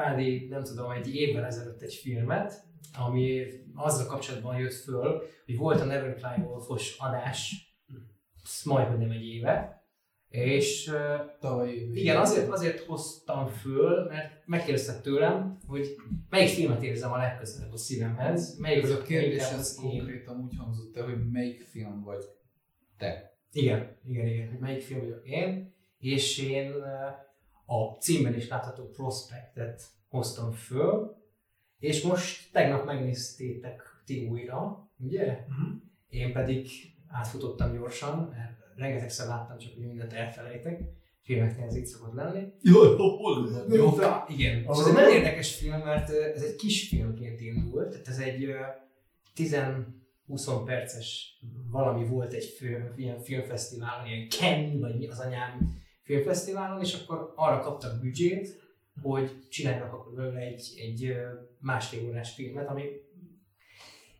Pádi, nem tudom, egy évvel ezelőtt egy filmet, ami azzal kapcsolatban jött föl, hogy volt a Never Cry Wolfos adás, majdnem nem egy éve, és Tavaly igen, azért, azért hoztam föl, mert megkérdezted tőlem, hogy melyik filmet érzem a legközelebb a szívemhez, melyik Ez a kérdés, ez az konkrétan úgy hangzott el, hogy melyik film vagy te. Igen, igen, igen, hogy melyik film vagyok én, és én a címben is látható Prospectet hoztam föl, és most tegnap megnéztétek ti újra, ugye? Mhm. Én pedig átfutottam gyorsan, mert rengetegszer láttam, csak hogy mindent elfelejtek. Filmeknél ez így szokott lenni. Jó, hol van? Jó, igen. És ez egy nagyon érdekes film, mert ez egy kis filmként indult, tehát ez egy ö, 10-20 perces valami volt egy film, ilyen filmfesztiválon, ilyen Ken, vagy mi az anyám filmfesztiválon, és akkor arra kaptak büdzsét, hogy csináljanak akkor belőle egy, egy másfél órás filmet, ami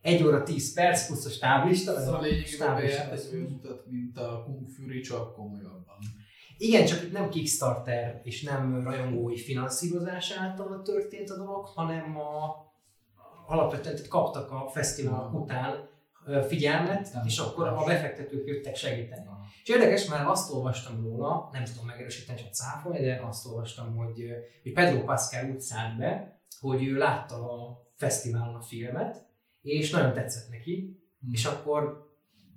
egy óra 10 perc, plusz a stáblista, Ez a lényegében stáblista bejárt mint a Kung Fury, csak komolyabban. Igen, csak itt nem Kickstarter és nem rajongói finanszírozás által történt a dolog, hanem a, alapvetően tehát kaptak a fesztivál után figyelmet, Nem és akkor a befektetők jöttek segíteni. Ah. És érdekes, mert azt olvastam róla, nem tudom megerősíteni, csak cáfolni, de azt olvastam, hogy, hogy Pedro Pascal úgy szállt be, hogy ő látta a fesztiválon a filmet, és nagyon tetszett neki, Hmm. és akkor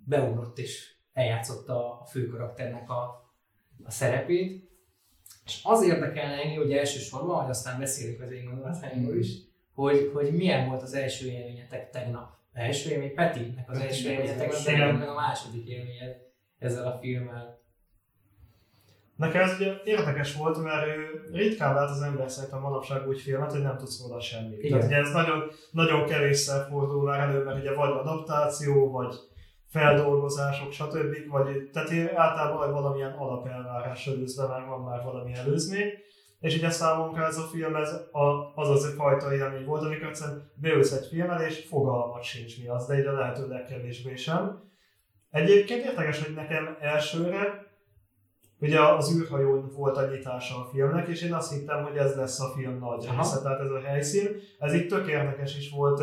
beugrott és eljátszotta a fő karakternek a, a szerepét. És az érdekelne engem, hogy elsősorban, hogy aztán beszélünk az én gondolataimról is, hogy, hogy milyen volt az első élményetek tegnap. Első élmény Petinek az első az élménye tegnap, első. de nekem Igen. meg a második élményed ezzel a filmmel. Nekem ez ugye érdekes volt, mert ő ritkán lát az ember szerintem manapság úgy filmet, hogy nem tudsz róla semmit. Igen. Tehát ugye ez nagyon, nagyon kevésszer fordul már elő, mert ugye vagy adaptáció, vagy feldolgozások, stb. Vagy, tehát általában valamilyen alapelvárás előzve már van már valami előzmény. És ugye számomra ez a film ez a, az az a fajta élmény volt, amikor egyszerűen beülsz egy film elé, és fogalmat sincs mi az, de így a lehető legkevésbé sem. Egyébként érdekes, hogy nekem elsőre Ugye az űrhajón volt a nyitása a filmnek, és én azt hittem, hogy ez lesz a film nagy Aha. része, tehát ez a helyszín. Ez itt tök érdekes is volt,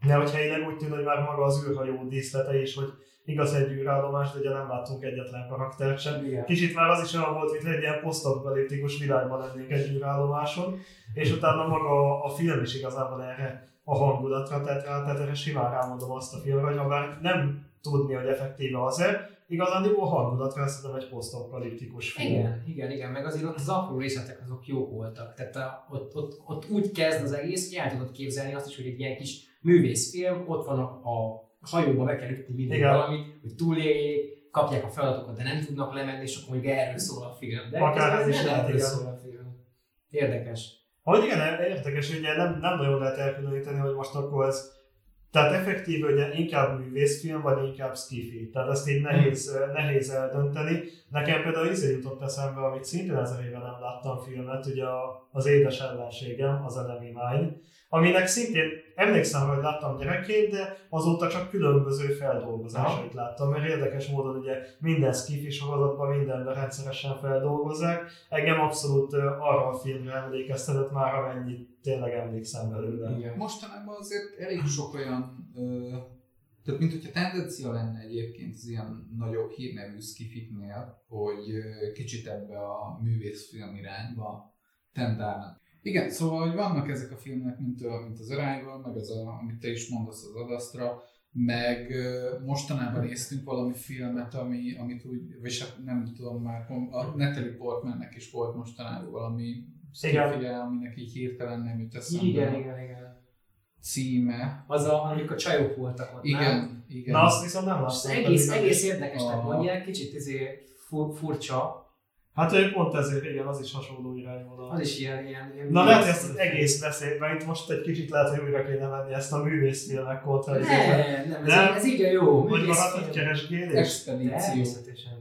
de hogy helyileg úgy tűnt, hogy már maga az űrhajó díszlete is, hogy igaz egy űrállomás, de ugye nem láttunk egyetlen karaktert sem. Igen. Kicsit már az is olyan volt, mint egy ilyen posztapokaliptikus világban lennénk egy űrállomáson, és utána maga a film is igazából erre a hangulatra tett rá, tehát erre simán rámondom azt a filmre, hogy ha bár nem tudni, hogy effektíve az-e, igazán a hangulatra szerintem egy posztapokaliptikus film. Igen, igen, igen, meg azért ott az apró részletek azok jók voltak. Tehát a, ott, ott, ott, úgy kezd az egész, hogy el tudod képzelni azt is, hogy egy ilyen kis művészfilm, ott van a, a hajóba be kell ütni mindig Igen. valamit, hogy túléljék, kapják a feladatokat, de nem tudnak lemenni, és akkor még erről szól a film. De Akár ez is lehet, erről igen. szól a film. Érdekes. Hogy igen, érdekes, hogy ugye nem, nem nagyon lehet elkülöníteni, hogy most akkor ez tehát effektív, ugye inkább művészfilm, vagy inkább skifi. Tehát ezt így nehéz, nehéz eldönteni. Nekem például izé jutott eszembe, amit szintén ezer éve nem láttam filmet, ugye az édes ellenségem, az Enemy Mine, aminek szintén emlékszem, hogy láttam gyerekként, de azóta csak különböző feldolgozásait láttam, mert érdekes módon ugye minden skifi sorozatban mindenben rendszeresen feldolgozzák. Engem abszolút arra a filmre emlékeztetett már, amennyit tényleg emlékszem belőle. Igen. Mostanában azért elég sok olyan, ö, tehát mint hogyha tendencia lenne egyébként az ilyen nagyobb hírnevű skifiknél, hogy kicsit ebbe a művészfilm irányba tendálnak. Igen, szóval, hogy vannak ezek a filmek, mint, mint az Arrival, meg az, a, amit te is mondasz az Adasztra, meg mostanában néztünk valami filmet, ami, amit úgy, vagy hát nem tudom már, a Natalie Portmannek is volt mostanában valami Igen. skifije, aminek így hirtelen nem jut eszembe Igen, igen, igen. címe. Az, a, amikor a csajok voltak ott, nem? Igen, igen. Na azt viszont nem láttam. egész, egész érdekesnek mondják, kicsit izé fur, furcsa. Hát ő pont ezért, igen, az is hasonló irányvonal. Az is ilyen, ilyen, ilyen Na lehet, hogy ezt az egész beszéd, mert itt most egy kicsit lehet, hogy újra kéne venni ezt a művészfilmek kontra. Nem, nem, ez, Nem? ez így a jó. Hogy maradt egy keresgélés? Expedíció.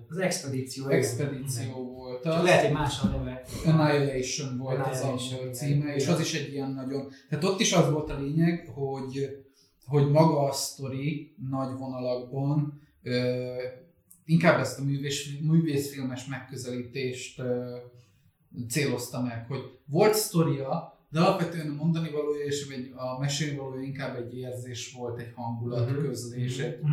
Az expedíció. igen. Expedíció volt Csak az. lehet, hogy más a neve. Annihilation volt az Annihilation, angol igen. címe, és Igen. az is egy ilyen nagyon... Tehát ott is az volt a lényeg, hogy, hogy maga a sztori nagy vonalakban ö, inkább ezt a művés, művészfilmes megközelítést célozta meg, hogy volt sztoria, de alapvetően a mondani valója és egy, a mesélni valója inkább egy érzés volt, egy hangulat, Mhm. közlés, egy, Mhm.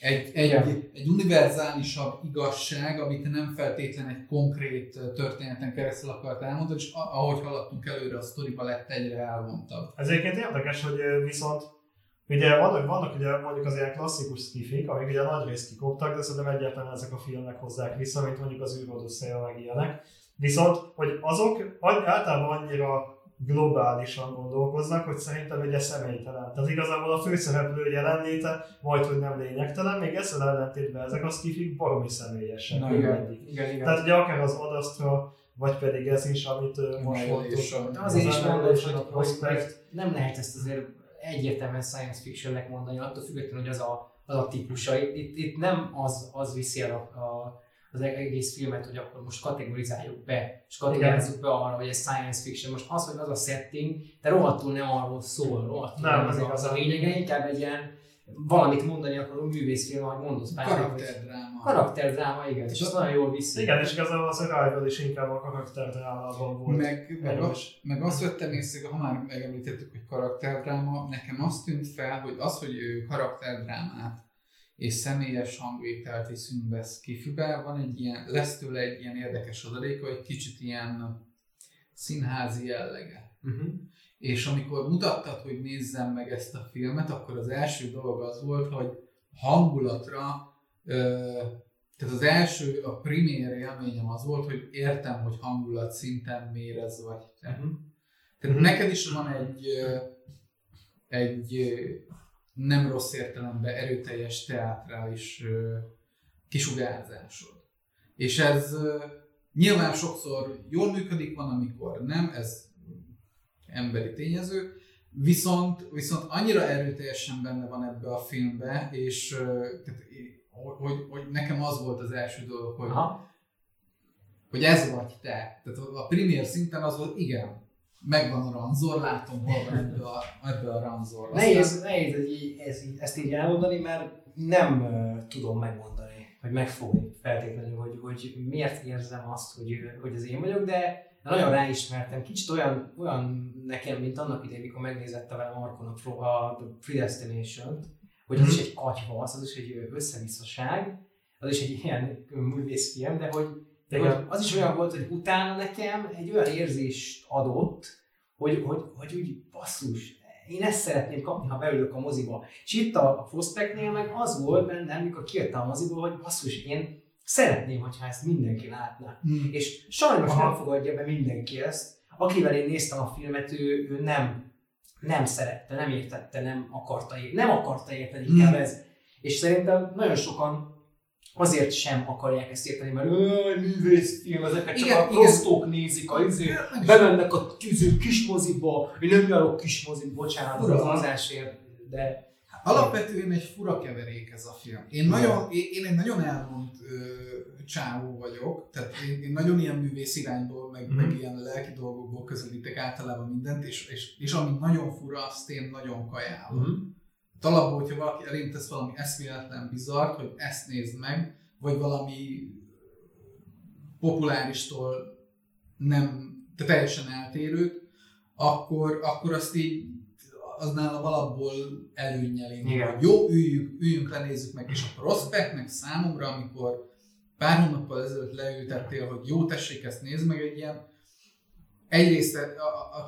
egy, egy, Igen. egy univerzálisabb igazság, amit nem feltétlen egy konkrét történeten keresztül akart elmondani, és ahogy haladtunk előre, a sztoriba lett egyre elvontabb. Ez egyébként érdekes, hogy viszont ugye vannak, vannak ugye mondjuk az ilyen klasszikus skifik, amik ugye nagy részt kikoptak, de szerintem egyáltalán ezek a filmek hozzák vissza, mint mondjuk az űrodüsszeja meg ilyenek. Viszont, hogy azok általában annyira globálisan gondolkoznak, hogy szerintem ugye személytelen. Tehát igazából a főszereplő jelenléte majd, hogy nem lényegtelen, még ezzel ellentétben ezek a skifik baromi személyesek. Na. Igen, igen, igen. Tehát ugye akár az Adastra, vagy pedig ez is, amit most mondtunk. De azért is mondom, hogy, a hogy, Prospect. hogy nem lehet ezt azért egyértelműen science fictionnek mondani, attól függetlenül, hogy az a, az a típusa. Itt, itt nem az, az viszi el a, a, az egész filmet, hogy akkor most kategorizáljuk be, és kategorizázzuk be arra, hogy ez science fiction. Most az, hogy az a setting, de rohadtul nem arról szól, rohadtul Nem, nem, az az, a, az a lényege, inkább egy ilyen valamit mondani akaró művészfilm, ahogy mondod, Karakterdráma. Karakterdráma, igen, és azt nagyon jól viszi. Igen, és igazából az Arrival is inkább a karakterdrámában volt. Meg, meg, a, erős. meg azt vettem észre, ha már megemlítettük, hogy karakterdráma, nekem azt tűnt fel, hogy az, hogy ő karakterdrámát és személyes hangvételt viszünk be Skifibe, van egy ilyen, lesz tőle egy ilyen érdekes adaléka, egy kicsit ilyen színházi jellege. Uh-huh. És amikor mutattad, hogy nézzem meg ezt a filmet, akkor az első dolog az volt, hogy hangulatra, tehát az első, a primér élményem az volt, hogy értem, hogy hangulat szinten miért ez vagy te. Uh-huh. Tehát Mhm. neked is van egy, egy nem rossz értelemben erőteljes teátrális kisugárzásod. És ez nyilván sokszor jól működik, van, amikor nem, ez emberi tényező, viszont, viszont annyira erőteljesen benne van ebbe a filmbe, és tehát, hogy, hogy nekem az volt az első dolog, hogy, Aha. hogy ez vagy te. Tehát a primér szinten az volt, igen, megvan a ranzor, látom, hol van ebbe a, ebbe a ranzor. Nehéz, nehéz ez így, ez, így- ezt így elmondani, mert nem uh, tudom megmondani, vagy megfogni feltétlenül, hogy, hogy miért érzem azt, hogy, hogy ez én vagyok, de nagyon ráismertem. Kicsit olyan, olyan nekem, mint annak idején, mikor megnézette velem Markon a, a The Predestination-t, hogy az is egy katyvasz, az is egy összevisszaság, az is egy ilyen művészfilm, de hogy, de hogy az is olyan volt, hogy utána nekem egy olyan érzést adott, hogy, hogy, hogy úgy basszus, én ezt szeretném kapni, ha beülök a moziba. És itt a, a Prospectnél meg az volt bennem, mikor kijöttem a moziból, hogy basszus, én szeretném, hogyha ezt mindenki látná. Hmm. És sajnos Aha. nem fogadja be mindenki ezt. Akivel én néztem a filmet, ő, ő nem, nem szerette, nem értette, nem akarta, ér- nem akarta érteni, inkább Mm. ez. És szerintem nagyon sokan azért sem akarják ezt érteni, mert "Öj, művészfilm, ezeket csak Igen, a prostók nézik, a izé, bemennek a tűző kis moziba, én nem járok kis moziba, bocsánat az Fura. azásért, de Alapvetően egy fura keverék ez a film. Én, nagyon, én, én egy nagyon elvont csávó vagyok, tehát én, én nagyon ilyen művész irányból, meg, Mhm. meg ilyen lelki dolgokból közelítek általában mindent, és, és, és ami nagyon fura, azt én nagyon kajálom. Mhm. Tehát alapból, hogyha valaki elém tesz valami eszméletlen bizart, hogy ezt nézd meg, vagy valami populáristól nem, te teljesen eltérőt, akkor, akkor azt így az nálam alapból előnyel indul. Jó, üljünk, üljünk, lenézzük meg, és a prospekt meg számomra, amikor pár hónappal ezelőtt leültettél, hogy jó, tessék, ezt nézd meg, egy ilyen Egyrészt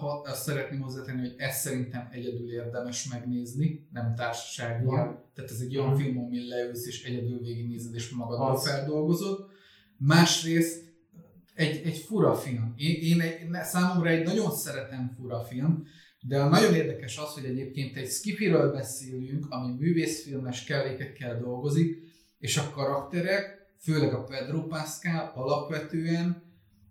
ha azt szeretném hozzátenni, hogy ezt szerintem egyedül érdemes megnézni, nem társaságban. Igen. Tehát ez egy olyan Mhm. film, amin leülsz és egyedül végignézed és magadból Az. feldolgozod. Másrészt egy, egy fura film. Én, én egy, számomra egy nagyon szeretem fura film, de a nagyon érdekes az, hogy egyébként egy skifiről beszélünk, ami művészfilmes kellékekkel dolgozik, és a karakterek, főleg a Pedro Pascal alapvetően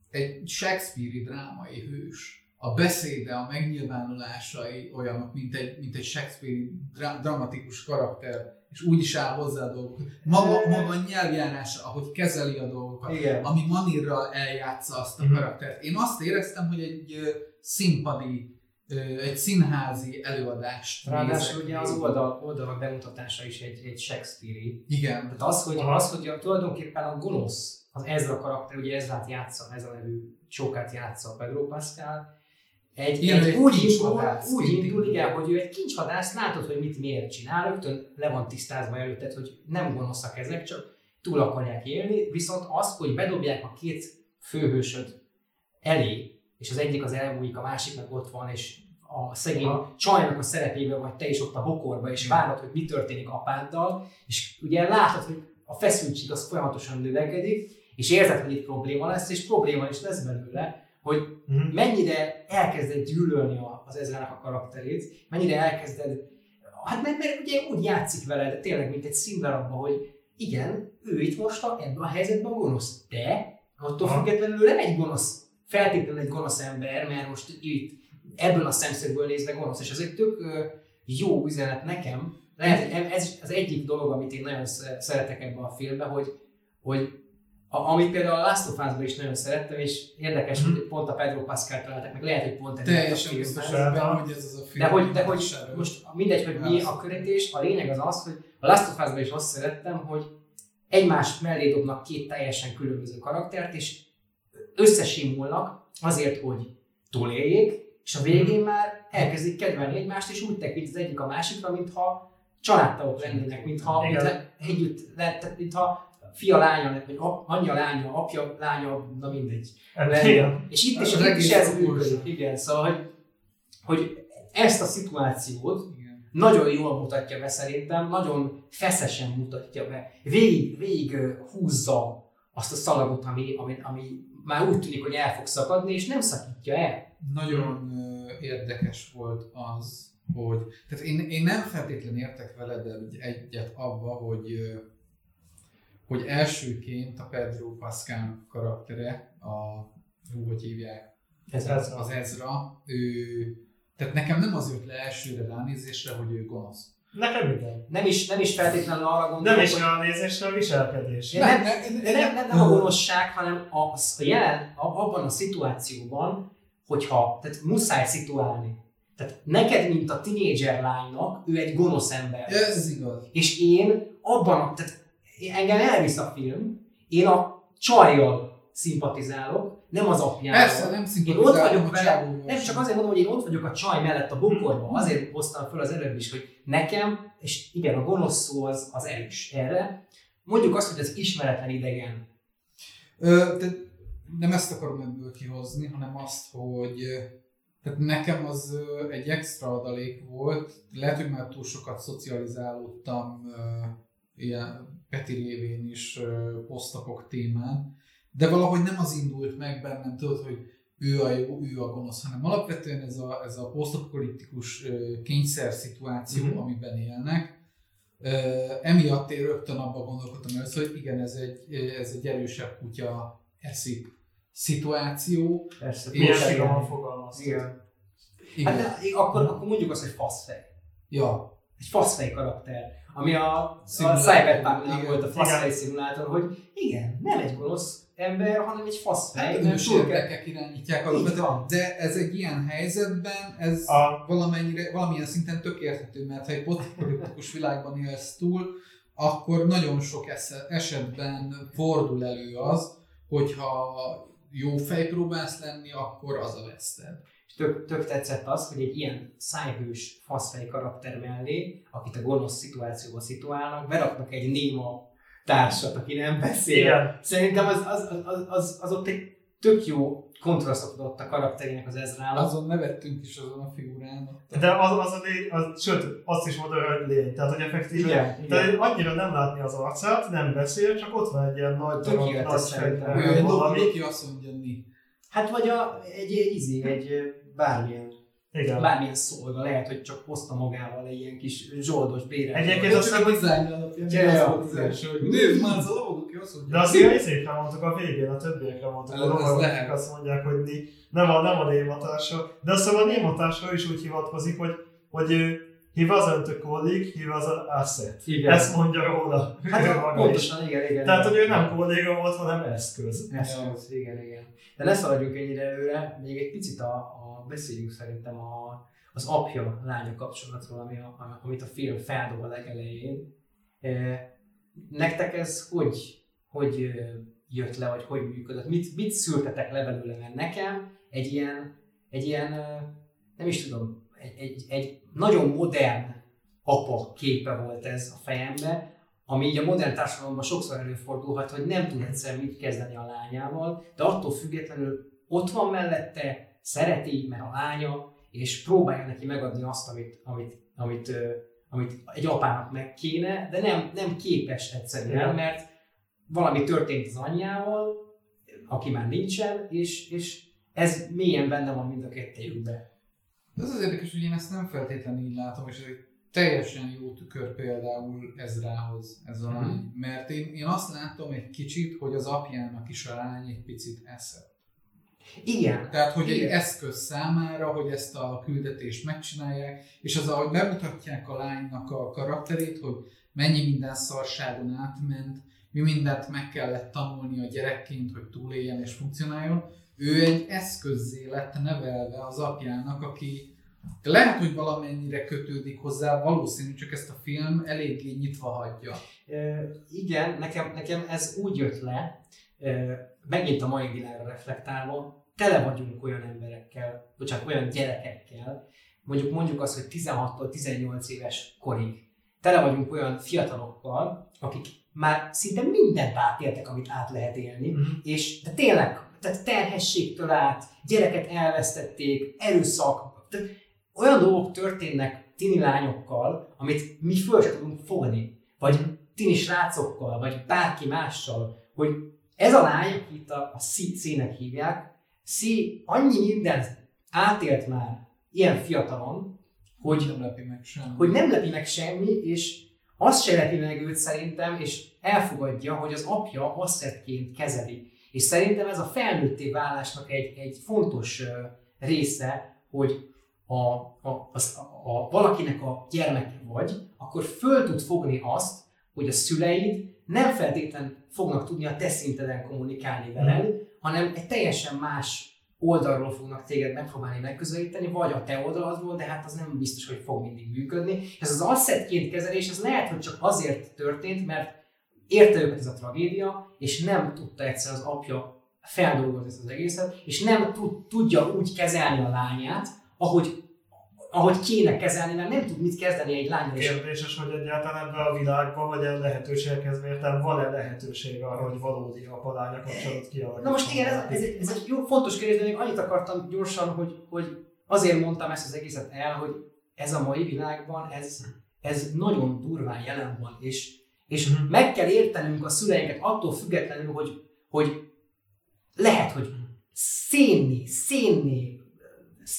egy Shakespeare-i drámai hős. A beszéde, a megnyilvánulásai olyanok, mint egy, mint egy Shakespeare-i dra- dramatikus karakter, és úgy is áll hozzá a dolgokat. Maga, maga nyelvjárása, ahogy kezeli a dolgokat, igen. ami manírral eljátsza azt a Mhm. karaktert. Én azt éreztem, hogy egy színpadi egy színházi előadást Ráadásul nézek ugye az oldal, oldalak bemutatása is egy, egy Shakespeare-i. Igen. Tehát az, hogy, az, hogy a, tulajdonképpen a gonosz, az Ezra karakter, ugye Ezrát játsza, Ezra nevű csókát játsza Pedro Pascal, egy, Igen, egy, egy úgy indul, úgy indul, igen, hogy ő egy kincsvadász, látod, hogy mit miért csinál, rögtön le van tisztázva előtted, hogy nem gonoszak ezek, csak túl akarják élni, viszont az, hogy bedobják a két főhősöd elé, és az egyik az elbújik, a másik meg ott van, és a szegény Aha. csajnak a szerepében vagy te is ott a bokorba, és Igen. várod, hogy mi történik apáddal, és ugye látod, hogy a feszültség az folyamatosan növekedik, és érzed, hogy itt probléma lesz, és probléma is lesz belőle, hogy Mhm. mennyire elkezded gyűlölni az Ezrának a karakterét, mennyire elkezded, hát mert, mert ugye úgy játszik veled, tényleg, mint egy színdarabban, hogy igen, ő itt most a, ebben a helyzetben a gonosz, de attól Aha. függetlenül nem egy gonosz, feltétlenül egy gonosz ember, mert most itt ebből a szemszögből nézve gonosz, és ez egy tök jó üzenet nekem. Lehet, ez az egyik dolog, amit én nagyon sze- szeretek ebben a filmben, hogy, hogy a, amit például a Last of Us-ban is nagyon szerettem, és érdekes, Mhm. hogy pont a Pedro Pascal találták meg, lehet, hogy pont a Teljesen filmben. biztos ebben, hogy ez az a film. De hogy, de hogy most mindegy, hogy mi a körítés, a lényeg az az, hogy a Last of Us-ban is azt szerettem, hogy egymás mellé dobnak két teljesen különböző karaktert, és összesimulnak azért, hogy túléljék, és a végén már elkezdik kedvelni egymást, és úgy tekint az egyik a másikra, mintha családtagok lennének, mintha Igen. mintha együtt lett, tehát mintha fia lánya, vagy ap- anyja lánya, apja lánya, na mindegy. Hát, Igen. És itt is, itt is ez működik, igen, szóval, hogy, hogy ezt a szituációt Igen. nagyon jól mutatja be szerintem, nagyon feszesen mutatja be. Végig, végig húzza azt a szalagot, ami, ami, ami már úgy tűnik, hogy el fog szakadni, és nem szakítja el. Nagyon érdekes volt az, hogy... Tehát én, én nem feltétlenül értek veled egy- egyet abba, hogy hogy elsőként a Pedro Pascal karaktere, a hú, hogy hívják, Ez Ez az. az Ezra, ő, tehát nekem nem az jött le elsőre ránézésre, hogy ő gonosz. Nekem igen. Nem is, nem is feltétlenül arra gondolok, Nem is hogy olyan nézésre, a viselkedés. Nem, de nem, nem, nem a gonoszság, hanem az, a jelen, a, abban a szituációban, hogyha, tehát muszáj szituálni. Tehát neked, mint a tinédzser lánynak, ő egy gonosz ember. Ez igaz. És én abban, a, tehát engem elvisz a film, én a csajjal szimpatizálok, nem az apjával. Persze, nem Én ott vagyok vele, nem csak azért mondom, hogy én ott vagyok a csaj mellett a bokorban, Mhm. azért hoztam föl az előbb is, hogy nekem, és igen, a gonosz szó az, az erős erre, mondjuk azt, hogy az ismeretlen idegen. Ö, tehát nem ezt akarom ebből kihozni, hanem azt, hogy tehát nekem az egy extra adalék volt. Lehet, hogy már túl sokat szocializálódtam ilyen Peti révén is posztapok témán, de valahogy nem az indult meg bennem, tudod, hogy ő a jó, ő a gonosz, hanem alapvetően ez a, ez a posztapokaliptikus kényszer szituáció, Mhm. amiben élnek, Ö, emiatt én rögtön abba gondolkodtam először, hogy igen, ez egy, ez egy erősebb kutya eszik szituáció. Persze. Milyen Igen. finoman fogalmaztad. Igen. Igen. Hát, de akkor, akkor mondjuk azt, hogy faszfej. ja. Egy faszfej karakter. Ami a, a Szimulátor. Cyberpunknál Igen. volt a faszfej szimulátor, hogy igen, nem egy gonosz ember, hanem egy faszfej. Hát túl kell- érdekek irányítják alapvetően, de ez egy ilyen helyzetben, ez A- valamennyire, valamilyen szinten tök érthető, mert ha egy posztpolitikus világban élsz túl, akkor nagyon sok esetben fordul elő az, hogyha jó fej próbálsz lenni, akkor az a veszted. És tök, tök tetszett az, hogy egy ilyen szájhős faszfej karakter mellé, akit a gonosz szituációba szituálnak, beraknak egy néma társat, aki nem beszél. Igen. Szerintem az, az, az, az, az ott egy tök jó kontrasztot adott a karakterének az Ezrának. Azon nevettünk is azon a figurán. De az, az a lény, az, sőt, azt is mondom, hogy lény. Tehát, hogy effektíve Igen, igen. De annyira nem látni az arcát, nem beszél, csak ott van egy ilyen nagy darab, Tökéletes nagy szerintem. Ő egy valami. doboki azt mondja, mi. Hát vagy a, egy, egy izé, egy bármilyen, Igen. bármilyen szolga, lehet, hogy csak hozta magával egy ilyen kis zsoldos bérel. Egyébként Én azt hiszem, dizájn alapján Ja, az ja, az első, hogy nézd már, ez a lovagok, ki azt mondja. De azt ilyen mondtuk a végén, a többiekre mondtuk, Ez- a lovagok, azt mondják, hogy nem a, nem a nématársa. De azt hiszem a nématársa is úgy hivatkozik, hogy, hogy ő he wasn't a colleague, he was an asset. Igen. Ezt mondja róla. Hát maga is. pontosan, igen, igen. Tehát, igen. hogy ő nem kolléga volt, hanem eszköz. Eszköz, igen, igen. De ne szaladjunk ennyire előre, még egy picit a, a beszéljünk szerintem a, az apja-lánya kapcsolatról, ami a, amit a film feldob a legelején. E, nektek ez hogy, hogy jött le, vagy hogy működött? Mit, mit szültetek le belőle? Mert nekem egy ilyen, egy ilyen nem is tudom, egy, egy, egy nagyon modern apa képe volt ez a fejembe, ami így a modern társadalomban sokszor előfordulhat, hogy nem tud egyszer mit kezdeni a lányával, de attól függetlenül ott van mellette, szereti, mert a lánya, és próbálja neki megadni azt, amit, amit, amit, amit egy apának meg kéne, de nem, nem képes egyszerűen, mert valami történt az anyjával, aki már nincsen, és, és ez mélyen benne van mind a kettőjükben. De az az érdekes, hogy én ezt nem feltétlenül így látom, és ez egy teljesen jó tükör például Ezrához, ez a Mhm. lány. Mert én, én azt látom egy kicsit, hogy az apjának is a lány egy picit esze. Igen, Tehát, hogy egy Igen. eszköz számára, hogy ezt a küldetést megcsinálják, és az, ahogy bemutatják a lánynak a karakterét, hogy mennyi minden szarságon átment, mi mindent meg kellett tanulni a gyerekként, hogy túléljen és funkcionáljon, ő egy eszközzé lett nevelve az apjának, aki lehet, hogy valamennyire kötődik hozzá, valószínű, csak ezt a film eléggé nyitva hagyja. Ö, igen, nekem, nekem ez úgy jött le, megint a mai világra reflektálva, tele vagyunk olyan emberekkel, vagy csak olyan gyerekekkel, mondjuk mondjuk azt, hogy 16-tól 18 éves korig, tele vagyunk olyan fiatalokkal, akik már szinte mindent átéltek, amit át lehet élni, Mhm. és de tényleg, tehát terhességtől át, gyereket elvesztették, erőszak, tehát olyan dolgok történnek tini lányokkal, amit mi föl tudunk fogni, vagy tini srácokkal, vagy bárki mással, hogy ez a lány, itt a, a színek hívják, szí annyi mindent átélt már ilyen fiatalon, hogy nem lepi meg sem. hogy nem lepi meg semmi, és azt se lepi meg őt szerintem, és elfogadja, hogy az apja asszettként kezeli. És szerintem ez a felnőtté válásnak egy, egy fontos része, hogy a, a, az, a, a, valakinek a gyermeke vagy, akkor föl tud fogni azt, hogy a szüleid nem feltétlen fognak tudni a te szinteden kommunikálni veled, hanem egy teljesen más oldalról fognak téged megpróbálni megközelíteni, vagy a te oldaladról, de hát az nem biztos, hogy fog mindig működni. Ez az asszettként kezelés, ez lehet, hogy csak azért történt, mert érte őket ez a tragédia, és nem tudta egyszer az apja feldolgozni ezt az egészet, és nem tud, tudja úgy kezelni a lányát, ahogy, ahogy kéne kezelni, mert nem tud mit kezdeni egy lányra. És Kérdéses, hogy egyáltalán ebben a világban, vagy a lehetőségekhez mértem, van-e lehetőség arra, hogy valódi apalánya kapcsolatot kialakítson? Na most igen, ez, ez, egy, ez egy jó, fontos kérdés, de még annyit akartam gyorsan, hogy, hogy azért mondtam ezt az egészet el, hogy ez a mai világban, ez, ez nagyon durván jelen van, és, és Mhm. meg kell értenünk a szüleinket attól függetlenül, hogy, hogy lehet, hogy szénni, szénni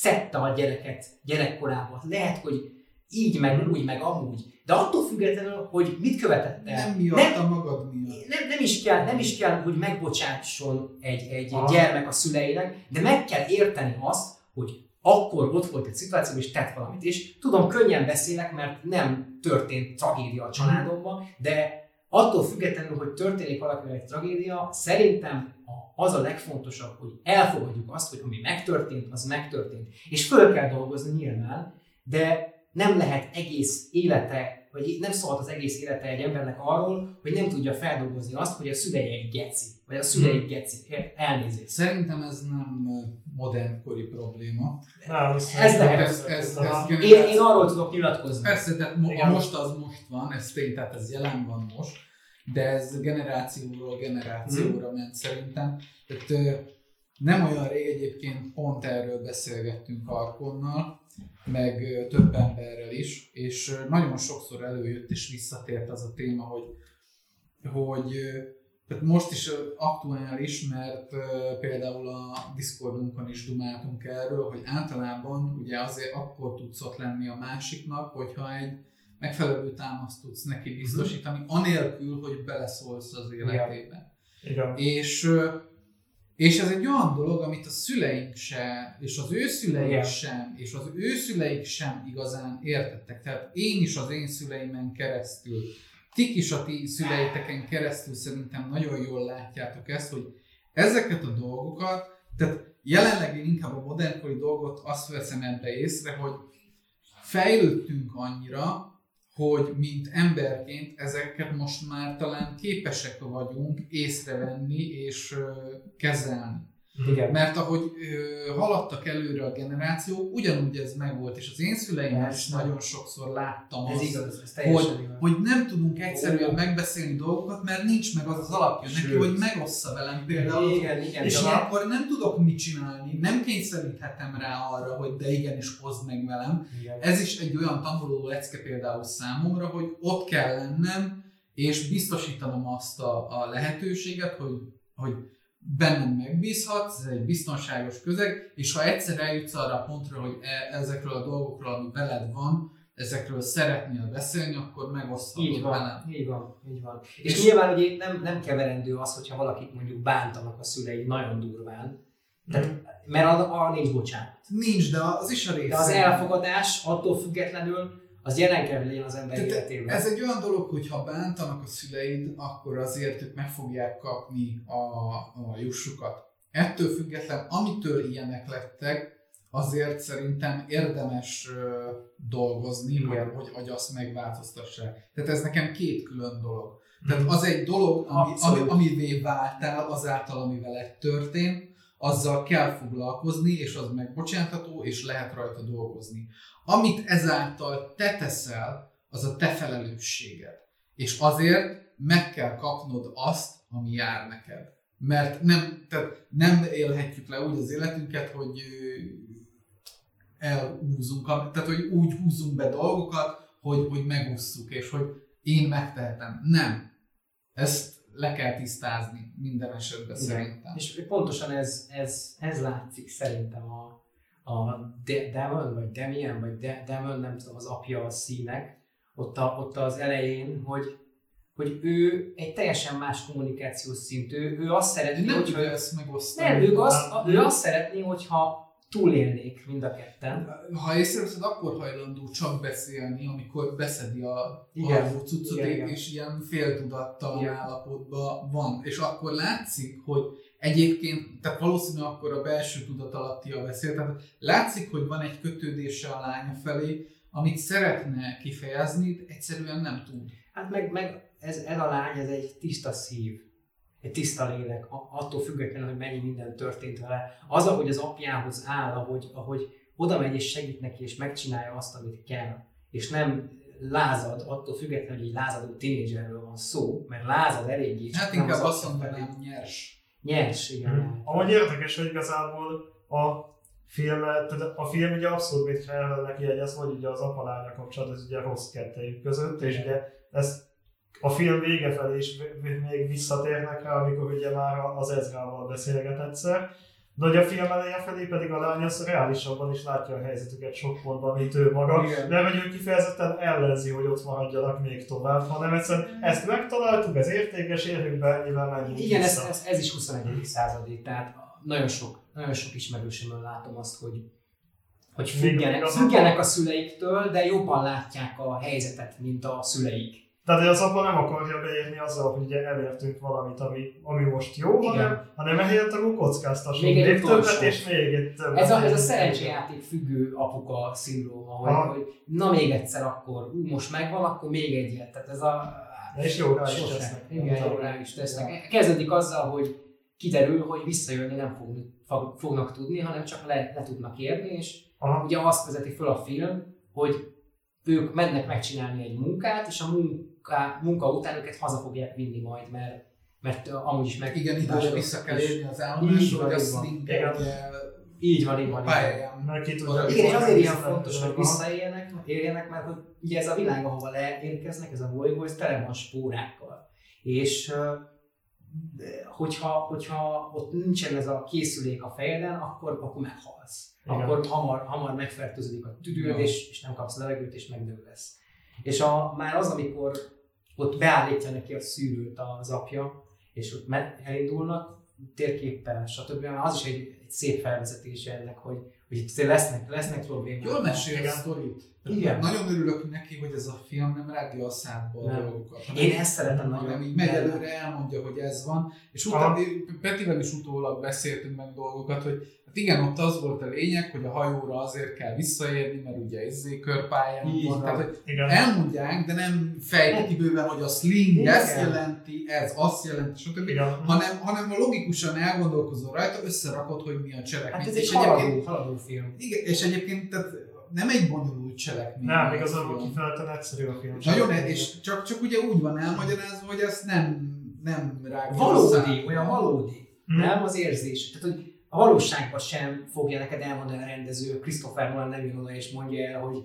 szedte a gyereket gyerekkorában. Lehet, hogy így, meg úgy, meg amúgy. De attól függetlenül, hogy mit követett el. Nem miatta magad miatt. nem, nem, is kell, nem is kell, hogy megbocsátson egy, egy Aha. gyermek a szüleinek, de meg kell érteni azt, hogy akkor ott volt egy szituáció, és tett valamit. És tudom, könnyen beszélek, mert nem történt tragédia a családomban, de attól függetlenül, hogy történik valakivel egy tragédia, szerintem a- az a legfontosabb, hogy elfogadjuk azt, hogy ami megtörtént, az megtörtént. És föl kell dolgozni nyilván, de nem lehet egész élete, vagy nem szólhat az egész élete egy embernek arról, hogy nem tudja feldolgozni azt, hogy a szülei egy geci, vagy a szülei egy geci. Elnézést. Szerintem ez nem modernkori probléma. Nem, ez, Ez lehet. Ez, ez, ez Én, én arról tudok nyilatkozni. Persze, tehát mo- most az most van, ez tény, tehát ez jelen van most, de ez generációról generációra ment szerintem. Tehát nem olyan rég egyébként pont erről beszélgettünk Arkonnal, meg több emberrel is, és nagyon sokszor előjött és visszatért az a téma, hogy, hogy tehát most is aktuális, mert például a Discordunkon is dumáltunk erről, hogy általában ugye azért akkor tudsz ott lenni a másiknak, hogyha egy megfelelő támaszt tudsz neki biztosítani, anélkül, hogy beleszólsz az életébe. Igen. És És ez egy olyan dolog, amit a szüleink se, és az ő szüleik Igen. sem, és az ő szüleik sem igazán értettek. Tehát én is az én szüleimen keresztül, tik is a ti szüleiteken keresztül szerintem nagyon jól látjátok ezt, hogy ezeket a dolgokat, tehát jelenleg én inkább a modernkori dolgot azt veszem ebbe észre, hogy fejlődtünk annyira, hogy mint emberként ezeket most már talán képesek vagyunk észrevenni és kezelni. Igen. Mert ahogy ö, haladtak előre a generációk, ugyanúgy ez megvolt, és az én szüleim is Persze. nagyon sokszor láttam Ez azt, igaz, ez hogy, igaz. hogy nem tudunk egyszerűen Ó. megbeszélni dolgokat, mert nincs meg az az alapja neki, Sőt. hogy megossza velem például. Igen, igen. És de ilyenkor nem tudok mit csinálni, nem kényszeríthetem rá arra, hogy de igenis hozd meg velem. igen. Ez is egy olyan tanuló lecke például számomra, hogy ott kell lennem, és biztosítanom azt a, a lehetőséget, hogy, hogy bennem megbízhatsz, ez egy biztonságos közeg, és ha egyszer eljutsz arra a pontra, hogy e, ezekről a dolgokról, ami veled van, ezekről szeretnél beszélni, akkor megoszthatod Így van, velem. így van, így van. És, És- nyilván ugye nem, nem keverendő az, hogyha valakit mondjuk bántanak a szülei nagyon durván, tehát, mert a, a nincs bocsánat. Nincs, de az is a része. De az elfogadás attól függetlenül az jelen kell, legyen az ember életében. Ez egy olyan dolog, hogy ha bántanak a szüleid, akkor azért ők meg fogják kapni a, a jussukat. Ettől független, amitől ilyenek lettek, azért szerintem érdemes ö, dolgozni, hogy, hogy, hogy azt megváltoztassák. Tehát ez nekem két külön dolog. Tehát az egy dolog, ami, ami, amivé váltál azáltal, ami veled történt, azzal kell foglalkozni, és az megbocsátható, és lehet rajta dolgozni. Amit ezáltal te teszel, az a te felelősséged. És azért meg kell kapnod azt, ami jár neked. Mert nem, tehát nem élhetjük le úgy az életünket, hogy elhúzunk, tehát hogy úgy húzzunk be dolgokat, hogy, hogy megússzuk, és hogy én megtehetem. Nem. Ezt le kell tisztázni minden esetben Igen. szerintem. És pontosan ez, ez, ez látszik szerintem a, a De- Demon, vagy Demian, vagy De- Demon, nem tudom, az apja a színek, ott, a, ott az elején, hogy, hogy ő egy teljesen más kommunikációs szintű, ő, ő azt Ő szeretné, nem hogyha... ezt megosztani. Nem, ők azt, a, ő azt szeretné, hogyha túlélnék mind a ketten. Ha észreveszed, akkor hajlandó csak beszélni, amikor beszedi a alvó cuccot, Igen, és ilyen féltudattalan Igen. állapotban van. És akkor látszik, hogy egyébként, tehát valószínűleg akkor a belső tudat alattia beszél, tehát látszik, hogy van egy kötődése a lánya felé, amit szeretne kifejezni, de egyszerűen nem tud. Hát meg, meg ez, ez a lány, ez egy tiszta szív, egy tiszta lélek, a- attól függetlenül, hogy mennyi minden történt vele. Az, ahogy az apjához áll, ahogy, ahogy oda megy és segít neki, és megcsinálja azt, amit kell, és nem lázad, attól függetlenül, hogy egy lázadó tínédzserről van szó, mert lázad eléggé. Hát inkább az azt mondanám, nyers. Nyers, igen. Mhm. Amúgy érdekes, hogy igazából a film, tehát a film ugye abszolút mit kell neki jegyezni, hogy ugye az apa-lánya kapcsolat, ez ugye rossz kettejük között, és ugye ez a film vége felé is még visszatérnek rá, amikor ugye már az Ezrával beszélget egyszer, de hogy a film eleje felé pedig a lány az reálisabban is látja a helyzetüket sok pontban, mint ő maga, Igen. mert hogy ő kifejezetten ellenzi, hogy ott maradjanak még tovább, hanem egyszerűen ezt megtaláltuk, ez értékes, érjük be, ennyivel menjünk Igen, ez, vissza. ez, ez is 21. századi, tehát nagyon sok, nagyon sok ismerősömön látom azt, hogy, hogy függenek, függenek a szüleiktől, de jobban látják a helyzetet, mint a szüleik. Tehát az apa nem akarja beérni azzal, hogy ugye elértünk valamit, ami, ami most jó, Igen. hanem, hanem ehelyett akkor kockáztassunk Még még, többet, és még többet. Ez a, ez a szerencséjáték függő apuka szindróma, hogy, hogy na még egyszer akkor, most megvan, akkor még egyet. Tehát ez a... És jó rá is tesznek. Igen, jó rá is tesznek. Kezdődik azzal, hogy kiderül, hogy visszajönni nem fog, fog, fognak tudni, hanem csak le, le tudnak érni, és Aha. ugye azt vezeti föl a film, hogy ők mennek megcsinálni egy munkát, és a munka, munka után őket haza fogják vinni majd, mert, mert amúgy is meg... Igen, időre vissza kell érni az van, hogy a így van. Így van, tudja, Igen, és azért ilyen fontos, hogy visszaéljenek, éljenek, mert hogy ugye ez a világ, ahova leérkeznek, ez a bolygó, ez tele van spórákkal. És hogyha, hogyha ott nincsen ez a készülék a fejeden, akkor, akkor meghalsz. Igen. Akkor hamar, hamar megfertőződik a tüdőd, és, és nem kapsz levegőt, és megdög lesz. És a, már az, amikor ott beállítja neki a szűrőt az apja, és ott elindulnak, térképpel, stb. Az is egy, egy szép felvezetése ennek, hogy, hogy itt azért lesznek, lesznek problémák. Jól mesél a sztorit. Igen. Nagyon örülök neki, hogy ez a film nem rágja a szádba a dolgokat. Én ezt szeretem nagyon. hanem így megy előre, elmondja, hogy ez van, és utána Petivel is utólag beszéltünk meg dolgokat, hogy hát igen, ott az volt a lényeg, hogy a hajóra azért kell visszaérni, mert ugye izzé körpályán Így van. Tehát, hogy Igen. elmondják, de nem fejtik ki bőven, hogy a sling Igen. ezt jelenti, ez azt jelenti, stb. Igen. Hanem, hanem a logikusan elgondolkozol rajta, összerakod, hogy mi a cselekmény. Hát ez És egy haladó, haladó film. igen, és egyébként tehát nem egy bonyolult cselekmény. Nem, igazából kifejezetten egyszerű a film. Nagyon, és csak, csak ugye úgy van elmagyarázva, hogy ezt nem, nem rágja Valódi, olyan valódi. Hm. Nem az érzés. Tehát, hogy a valóságban sem fogja neked elmondani a rendező, Christopher Nolan nem jön oda és mondja el, hogy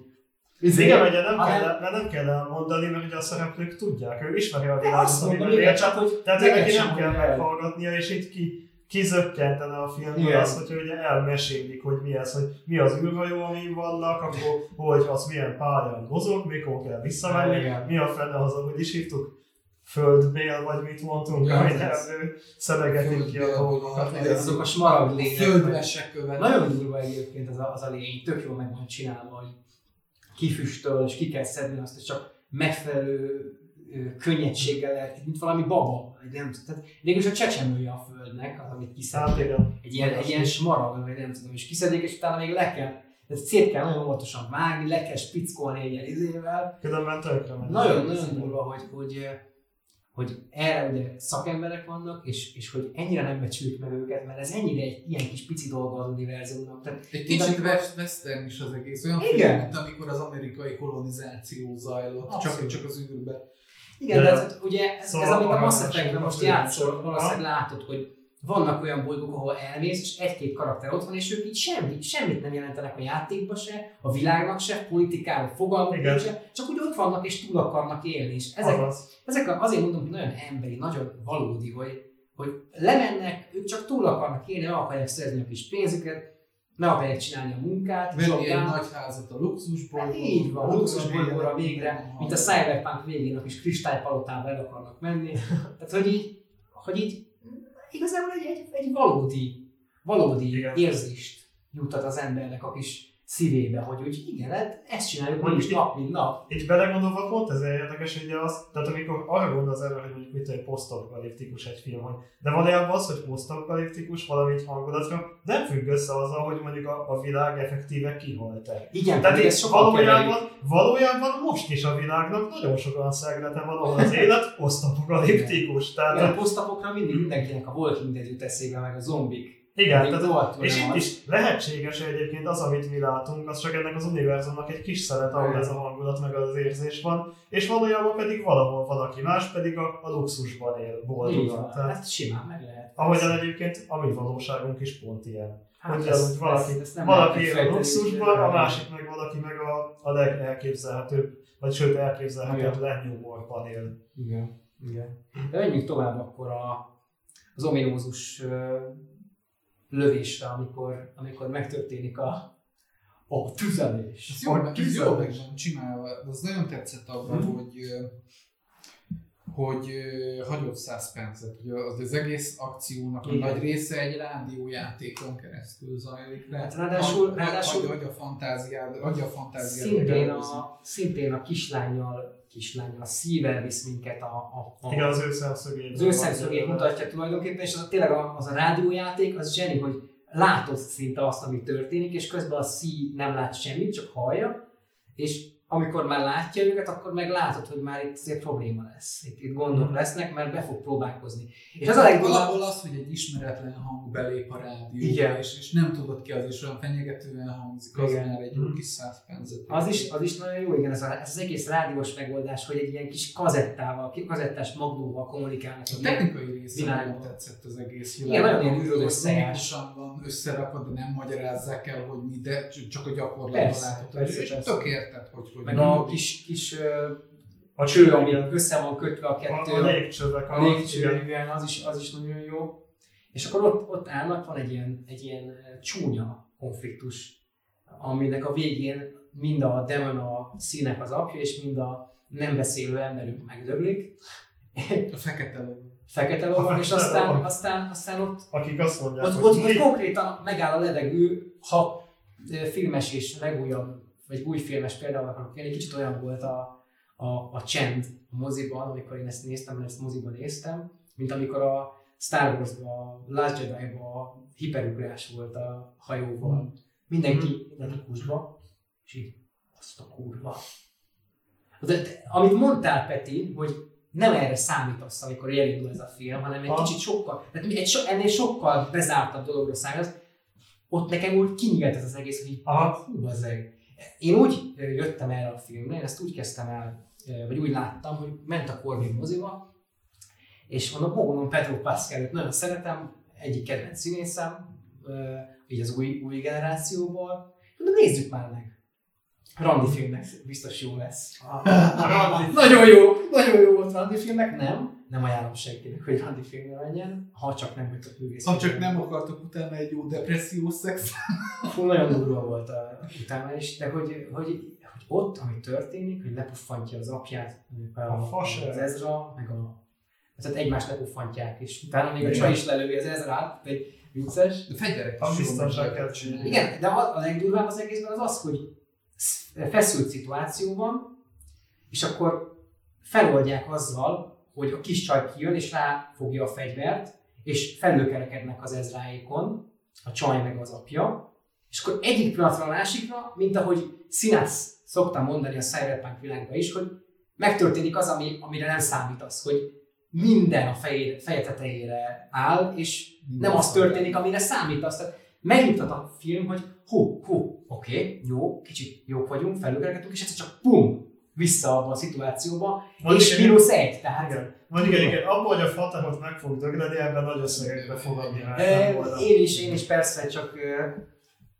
Igen, ugye nem hanem- kell, mert nem kell elmondani, mert ugye a szereplők tudják, ő ismeri a De világot, amiben él, csak hogy Tehát neki sem nem kell meghallgatnia, és itt ki, kizökkentene a filmből Igen. azt, hogy ugye elmesélik, hogy mi ez, hogy mi az űrhajó, ami vannak, akkor hogy az milyen pályán mozog, mikor kell visszamenni, Igen. mi a fene az, ahogy is hívtuk, földbél, vagy mit mondtunk, Ja, amit ebből szedegetik ki a dolgokat. az- azok a smaragd lények. földvesek követ. Nagyon durva egyébként az a, az a lény, tök jól meg van csinálva, hogy kifüstöl, és ki kell szedni azt, és csak megfelelő könnyedséggel lehet, mint valami baba, vagy nem. Tehát végülis a csecsemője a földnek, az, amit Hát kiszednek. igen. Egy ilyen, egy ilyen smaragd, vagy nem tudom, és kiszedik, és utána még le kell, tehát szét kell nagyon óvatosan vágni, le kell spickolni egy izével. Különben tönkre megy. Nagyon, nagyon durva, hogy, hogy, hogy erre ugye szakemberek vannak, és, és hogy ennyire nem becsülik meg őket, mert ez ennyire egy ilyen kis pici dolga az univerzumnak. Tehát Egy kicsit amikor- west- western is az egész. Olyan Igen. film, mint amikor az amerikai kolonizáció zajlott, csak, Abszolút. csak az űrbe. Igen, De- de ez, ugye ez, Szóval ez amit a Mass Effect-ben most játszol, valószínűleg látod, hogy vannak olyan bolygók, ahol elmész, és egy-két karakter ott van, és ők így semmit, semmit nem jelentenek a játékba se, a világnak se, politikáról fogalmuk se, csak úgy ott vannak és túl akarnak élni. És ezek, Azaz. ezek azért mondom, hogy nagyon emberi, nagyon valódi, hogy, hogy lemennek, ők csak túl akarnak élni, akarják szerezni a kis pénzüket, meg akarják csinálni a munkát, Venni egy nagy házat a luxusból. Hát így van, luxusbolygóra végre, mint a Cyberpunk végén a kis kristálypalotába el akarnak menni. Tehát, hogy így, hogy így igazából egy, egy, egy valódi, valódi Igen. érzést jutat az embernek a kis szívébe, hogy úgy igen, hát ezt csináljuk Mondjuk is nap, mint nap. Így belegondolva pont ez érdekes, hogy az, tehát amikor arra gondolsz erre, hogy mondjuk mit egy posztapokaliptikus egy film, hogy de valójában az, hogy posztapokaliptikus valami hangulatra, nem függ össze azzal, hogy mondjuk a, a világ effektíve kihalt-e. Igen, Tehát ez keverik. valójában, valójában most is a világnak nagyon sok olyan szeglete van, ahol az élet posztapokaliptikus. Igen, a Tehát posztapokra mindig mindenkinek a Walking Dead jut eszébe, meg a zombik. Igen, tehát rohadtul És itt is lehetséges egyébként az, amit mi látunk, az csak ennek az univerzumnak egy kis szelet, ahol ez a hangulat meg az érzés van, és valójában pedig valahol valaki más pedig a, a luxusban él boldogan. Tehát, ezt simán meg lehet. ahogyan egyébként a mi valóságunk is pont ilyen. Hát hogy az, hogy valaki, ezt- ezt nem valaki él a luxusban, a másik meg valaki meg a, a legelképzelhetőbb, vagy sőt elképzelhetetlen nyomorban él. Igen, igen. De menjünk tovább akkor a, az ominózus lövésre, amikor, amikor megtörténik a, a tüzelés. Ez jól, a ez jól meg tüzelés. van csinálva. De az nagyon tetszett abban, Mhm. hogy hogy hagyott suspense-et. Ugye az, az egész akciónak a nagy része egy rádiójátékon keresztül zajlik le. Hát ráadásul- ráadásul- hagy, hagy a fantáziád, hagy a fantáziád. Szintén a, szintén a kislányjal, kislányjal szível visz minket a, a, a Igen, az ő szemszögét. az ő szemszögét mutatja tulajdonképpen, és az a, tényleg a- az a rádiójáték, az zseni, hogy látod szinte azt, ami történik, és közben a szí nem lát semmit, csak hallja, és amikor már látja őket, akkor meg látod, hogy már itt azért probléma lesz. Itt, itt gondok lesznek, mert be fog próbálkozni. És az a legdurvább, Valahol az, hogy egy ismeretlen hang belép a rádióba, Igen. és, és nem tudod ki az, és olyan fenyegetően hangzik, az Igen. már egy jó Mhm. kis suspense az is, az is nagyon jó, igen, ez, a, ez az egész rádiós megoldás, hogy egy ilyen kis kazettával, kazettás magnóval kommunikálnak. A technikai része nagyon tetszett az egész Igen, világ. nagyon űrös az szejás. logikusan van összerakva, de nem magyarázzák el, hogy mi, de csak a gyakorlatban látod. és tök érted, hogy Meg mi a van. kis, kis A cső, ami össze van kötve a kettő. a, a légcsövek. A légcső, igen, az is, az is nagyon jó. És akkor ott, ott állnak, van egy ilyen, egy ilyen csúnya konfliktus, aminek a végén mind a demon a színek az apja, és mind a nem beszélő emberünk megdöglik. A fekete ló. fekete A lovon, és aztán, aztán, aztán ott, Akik azt mondják, ott, hogy ott, ott konkrétan megáll a levegő, ha filmes és legújabb, vagy új filmes például akarok élni, kicsit olyan volt a, a, a csend a moziban, amikor én ezt néztem, mert ezt moziban néztem, mint amikor a Star Wars-ban, a Last Jedi-ban hiperugrás volt a hajóval. Mindenki, mindenki kusba, és így, azt a kurva. De, de, amit mondtál, Peti, hogy nem erre számítasz, amikor elindul ez a film, hanem egy Aha. kicsit sokkal, tehát egy so, ennél sokkal bezártabb dologra számítasz, ott nekem úgy kinyílt ez az egész, hogy így, hú, bazzeg. Én úgy jöttem erre a filmre, én ezt úgy kezdtem el, vagy úgy láttam, hogy ment a Corbin moziba, és mondom, ó, mondom, Pedro Pascal, nagyon szeretem, egyik kedvenc színészem, így az új, új generációból. Mondom, nézzük már meg. Randi filmnek biztos jó lesz. A Randi. Nagyon jó, nagyon jó volt Randi filmnek, nem? Nem ajánlom senkinek, hogy Randi filmre menjen, ha csak nem vagytok művész. Ha csak nem akartok utána egy jó depressziós szex. Fú, nagyon durva volt a, utána is, de hogy, hogy, hogy ott, ami történik, hogy lepuffantja az apját, a, A fas- az Ezra, meg a tehát egymást lepuffantják, és utána még a csaj is lelövi az Ezrát, egy vicces. De fegyverek A is biztonság kell csinálni. Igen, de a, a legdurvább az egészben az az, hogy sz- feszült szituációban, és akkor feloldják azzal, hogy a kis csaj kijön, és ráfogja a fegyvert, és felülkerekednek az Ezráékon, a csaj meg az apja, és akkor egyik pillanatra a másikra, mint ahogy Színász szoktam mondani a Cyberpunk világban is, hogy megtörténik az, ami, amire nem számítasz, hogy minden a feje, feje tetejére áll, és nem az történik, amire számítasz. Tehát megnyugtat a film, hogy hú, hú, oké, okay, jó, kicsit jók vagyunk, felülkerekedtünk, és egyszer csak pum, vissza abba a szituációba, Mondjuk és mínusz egy, tehát Igen. Mondjuk egyébként abból, hogy a Fatahot meg fog dögleni, ebben nagyon szeretnék befogadni. hát nem Ö, volna. én is, én is persze, csak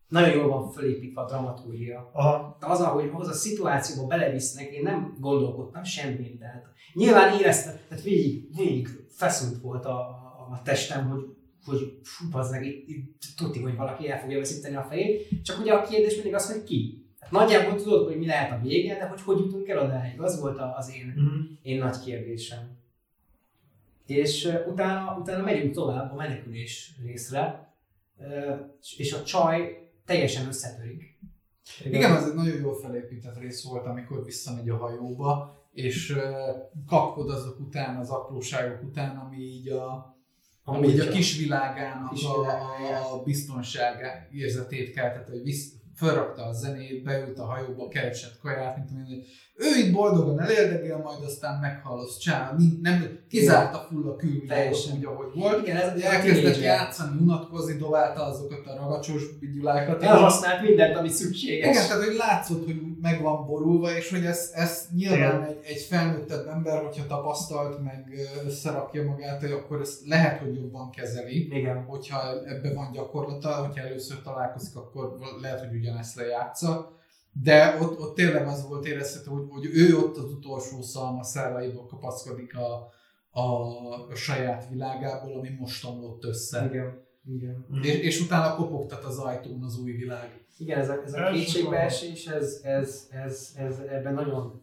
nagyon jól van felépítve a dramaturgia. Aha. De az, ahogy ahhoz a szituációba belevisznek, én nem gondolkodtam semmin. Tehát nyilván éreztem, tehát végig, végig feszült volt a, a, testem, hogy hogy fú, bazdmeg, itt, itt tudni, hogy valaki el fogja veszíteni a fejét, csak ugye a kérdés mindig az, hogy ki. Hát nagyjából tudod, hogy mi lehet a vége, de hogy hogy jutunk el odáig, az volt a- az én, Mhm. én nagy kérdésem. És utána, utána megyünk tovább a menekülés részre, és a csaj teljesen összetörik. Igen, az egy nagyon jól felépített rész volt, amikor visszamegy a hajóba, és kapkod azok után, az apróságok után, ami így a, ami így a kis világának Kis a, világája. a biztonság érzetét keltett, hogy visz, fölrakta a zenét, beült a hajóba, keresett kaját, mint tudom hogy ő itt boldogan elérdegél, majd aztán meghallosz, csá, nem, kizárta full a külvilágot úgy, ahogy volt. Igen, ez a Elkezdett játszani, unatkozni, dobálta azokat a ragacsos gyulákat. Elhasznált mindent, ami szükséges. Igen, tehát hogy látszott, hogy meg van borulva, és hogy ez, ez nyilván egy, egy felnőttebb ember, hogyha tapasztalt, meg összerakja magát, hogy akkor ezt lehet, hogy jobban kezeli. Igen. Hogyha ebbe van gyakorlata, hogyha először találkozik, akkor lehet, hogy ugyanezt lejátsza. De ott, ott tényleg az volt érezhető, hogy, hogy ő ott az utolsó szalma szálaiból kapaszkodik a, a, a saját világából, ami most omlott össze. Igen. Igen. És, és utána kopogtat az ajtón az új világ. Igen, ez a, ez a kétségbeesés, ez, ez, ez, ez, ebben nagyon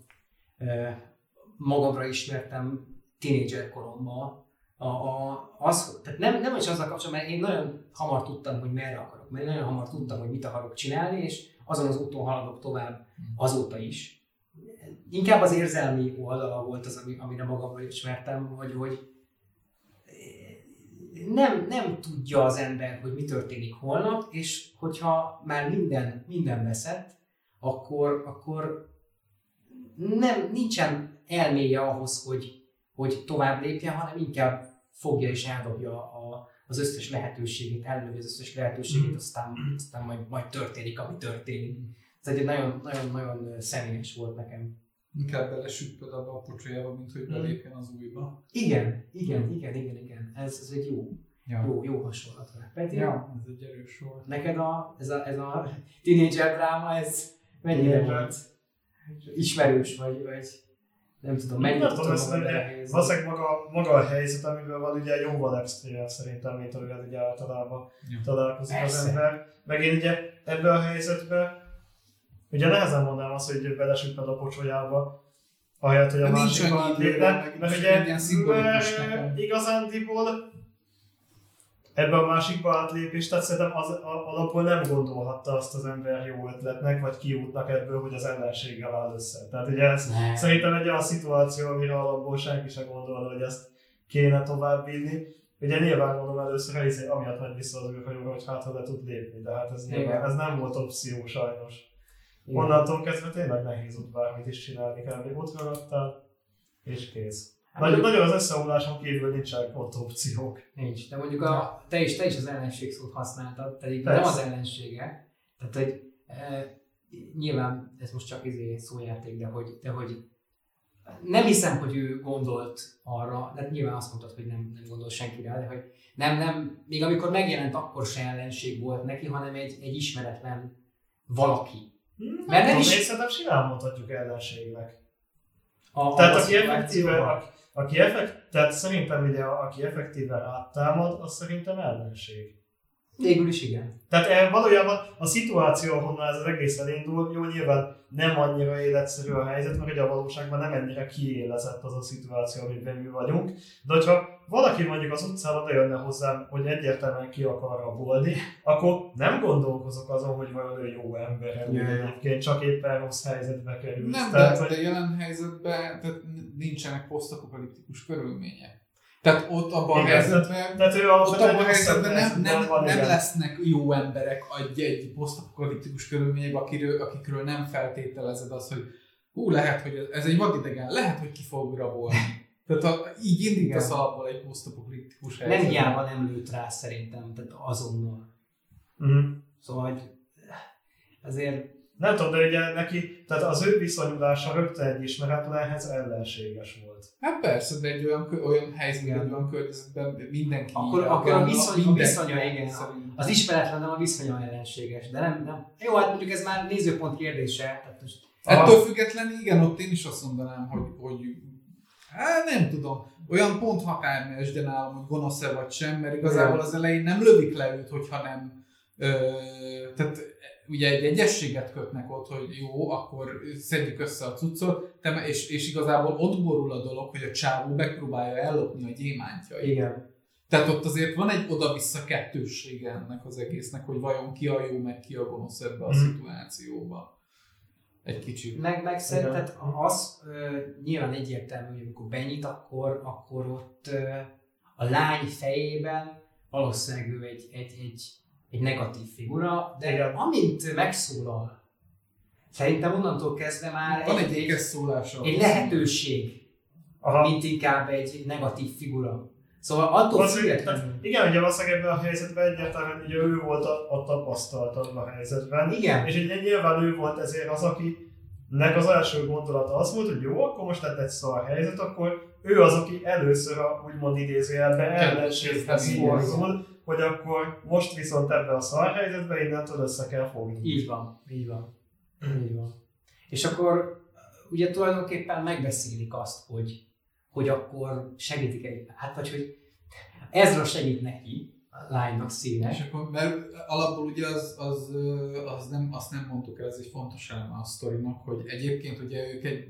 magamra ismertem tínédzser koromban. A, a, az, tehát nem, nem is azzal kapcsolatban, mert én nagyon hamar tudtam, hogy merre akarok menni, nagyon hamar tudtam, hogy mit akarok csinálni, és azon az úton haladok tovább azóta is. Inkább az érzelmi oldala volt az, ami, amire magamra ismertem, hogy, hogy nem, nem tudja az ember, hogy mi történik holnap, és hogyha már minden, minden veszett, akkor, akkor nem, nincsen elméje ahhoz, hogy, hogy tovább lépjen, hanem inkább fogja és eldobja a, az összes lehetőségét, ellövi az összes lehetőségét, aztán, aztán majd, majd történik, ami történik. Ez egy nagyon, nagyon, nagyon személyes volt nekem. Inkább belesüppöd abba a pocsolyába, mint hogy belépjen az újba. Igen, igen, igen, igen, igen. Ez, ez egy jó, Ja. jó, jó hasonlat. Peti, Ja, ez egy erős volt. neked a, ez a, ez a teenager dráma, ez mennyire volt ismerős, vagy, vagy nem tudom, mennyit Nem tudom, tudom ez magam ugye, valószínűleg maga, maga a helyzet, amivel van ugye jóval extrém szerintem, mint amivel ugye általában Ja. találkozik az Persze. ember. Meg én ugye ebben a helyzetben, ugye nehezen mondanám azt, hogy belesüpped a pocsolyába, ahelyett, hogy a De nincs másik annyi alatt idő, lépne, mert ugye nekem. igazándiból ebbe a másikba átlépés, tehát szerintem az a- alapból nem gondolhatta azt az ember jó ötletnek, vagy kiútnak ebből, hogy az ellenséggel áll össze. Tehát ugye ez Ne. szerintem egy olyan szituáció, amire alapból senki sem gondolna, hogy ezt kéne tovább vinni. Ugye nyilván mondom először, izé, amiatt megy vissza az hogy hát ha le tud lépni, de hát ez, nyilván, ez nem volt opció sajnos. Igen. Onnantól kezdve tényleg nehéz ott bármit is csinálni kell, hogy ott ragadtál, és kész. Hát Nagyon, mondjuk- nagyon az összeomláson kívül nincsenek ott opciók. Nincs, de mondjuk a, te, is, te is az ellenség szót használtad, pedig Persze. nem az ellensége. Tehát, hogy e, nyilván ez most csak izé szójáték, de hogy, de hogy nem hiszem, hogy ő gondolt arra, de nyilván azt mondtad, hogy nem, nem gondol senkire, de hogy nem, nem, még amikor megjelent, akkor se ellenség volt neki, hanem egy, egy ismeretlen valaki. Mert nem nem is-. Szerintem simán mondhatjuk ellenségnek. A, Tehát aki effektíve, aki, aki effekt, tehát szerintem ugye, aki effektíve rátámad, az szerintem ellenség. Végül is igen. Tehát eh, valójában a szituáció, ahonnan ez az egész elindul, jó, nyilván nem annyira életszerű a helyzet, mert ugye a valóságban nem ennyire kiélezett az a szituáció, amiben mi vagyunk. De hogyha valaki mondjuk az utcán oda jönne hozzám, hogy egyértelműen ki akar rabolni, akkor nem gondolkozok azon, hogy vajon ő jó ember, egyébként csak éppen rossz helyzetbe kerül. Nem, Tehát, de, hogy de jelen helyzetben tehát nincsenek posztapokaliptikus körülmények. Tehát ott abban a Igen, helyzetben, tehát ő ott abban a helyzetben nem, nem, nem igen. lesznek jó emberek egy, egy posztapokaliptikus körülményekben, akiről, akikről nem feltételezed azt, hogy hú, lehet, hogy ez, ez egy vadidegen, lehet, hogy ki fog rabolni. Tehát a, így indítasz alapból egy posztapokaliptikus Nem helyzetben. hiába nem lőtt rá szerintem, tehát azonnal. Mhm. Szóval, hogy azért Nem tudom, de ugye neki, tehát az ő viszonyulása rögtön egy ismeretlenhez ellenséges volt. Hát persze, de egy olyan, olyan helyzetben, egy olyan környezetben mindenki Akkor, így akkor a viszony, a viszonya, igen, az ismeretlen, nem a viszonya ellenséges, de nem, nem. Jó, hát mondjuk ez már nézőpont kérdése, tehát most Ettől függetlenül igen, ott én is azt mondanám, hogy, hogy hát nem tudom, olyan pont határmesd, de nálam, hogy gonosz-e vagy sem, mert igazából az elején nem lövik le őt, hogyha nem, ö, tehát ugye egy egyességet kötnek ott, hogy jó, akkor szedjük össze a cuccot, te, és, és igazából ott borul a dolog, hogy a csávó megpróbálja ellopni a gyémántjait. igen. Tehát ott azért van egy oda-vissza kettőssége ennek az egésznek, hogy vajon ki a jó, meg ki a gonosz ebbe a Mhm. szituációba. Egy kicsit. Meg, meg szerinted az ö, nyilván egyértelmű, hogy amikor benyit, akkor, akkor ott ö, a lány fejében valószínűleg ő egy, egy, egy, egy negatív figura, de Igen. amint megszólal, szerintem onnantól kezdve már Van egy, egy egy, ékes szólása. egy lehetőség, Aha. mint inkább egy, negatív figura. Szóval attól függetlenül. Igen, ugye valószínűleg ebben a helyzetben egyértelműen ugye ő volt a, a tapasztaltabb a helyzetben. Igen, És ugye nyilván ő volt ezért az, akinek az első gondolata az volt, hogy jó, akkor most lett egy szar helyzet, akkor ő az, aki először a úgymond idézőjelben ellenséghez fordul, hogy akkor most viszont ebbe a szar helyzetbe innentől össze kell fogni. így van, így van. Így van. És akkor ugye tulajdonképpen megbeszélik azt, hogy, hogy akkor segítik egy, hát vagy hogy Ezra segít neki, a lánynak És színes. akkor, mert alapból ugye az, az, az nem, azt nem mondtuk el, ez egy fontos eleme a sztorinak, hogy egyébként ugye ők egy,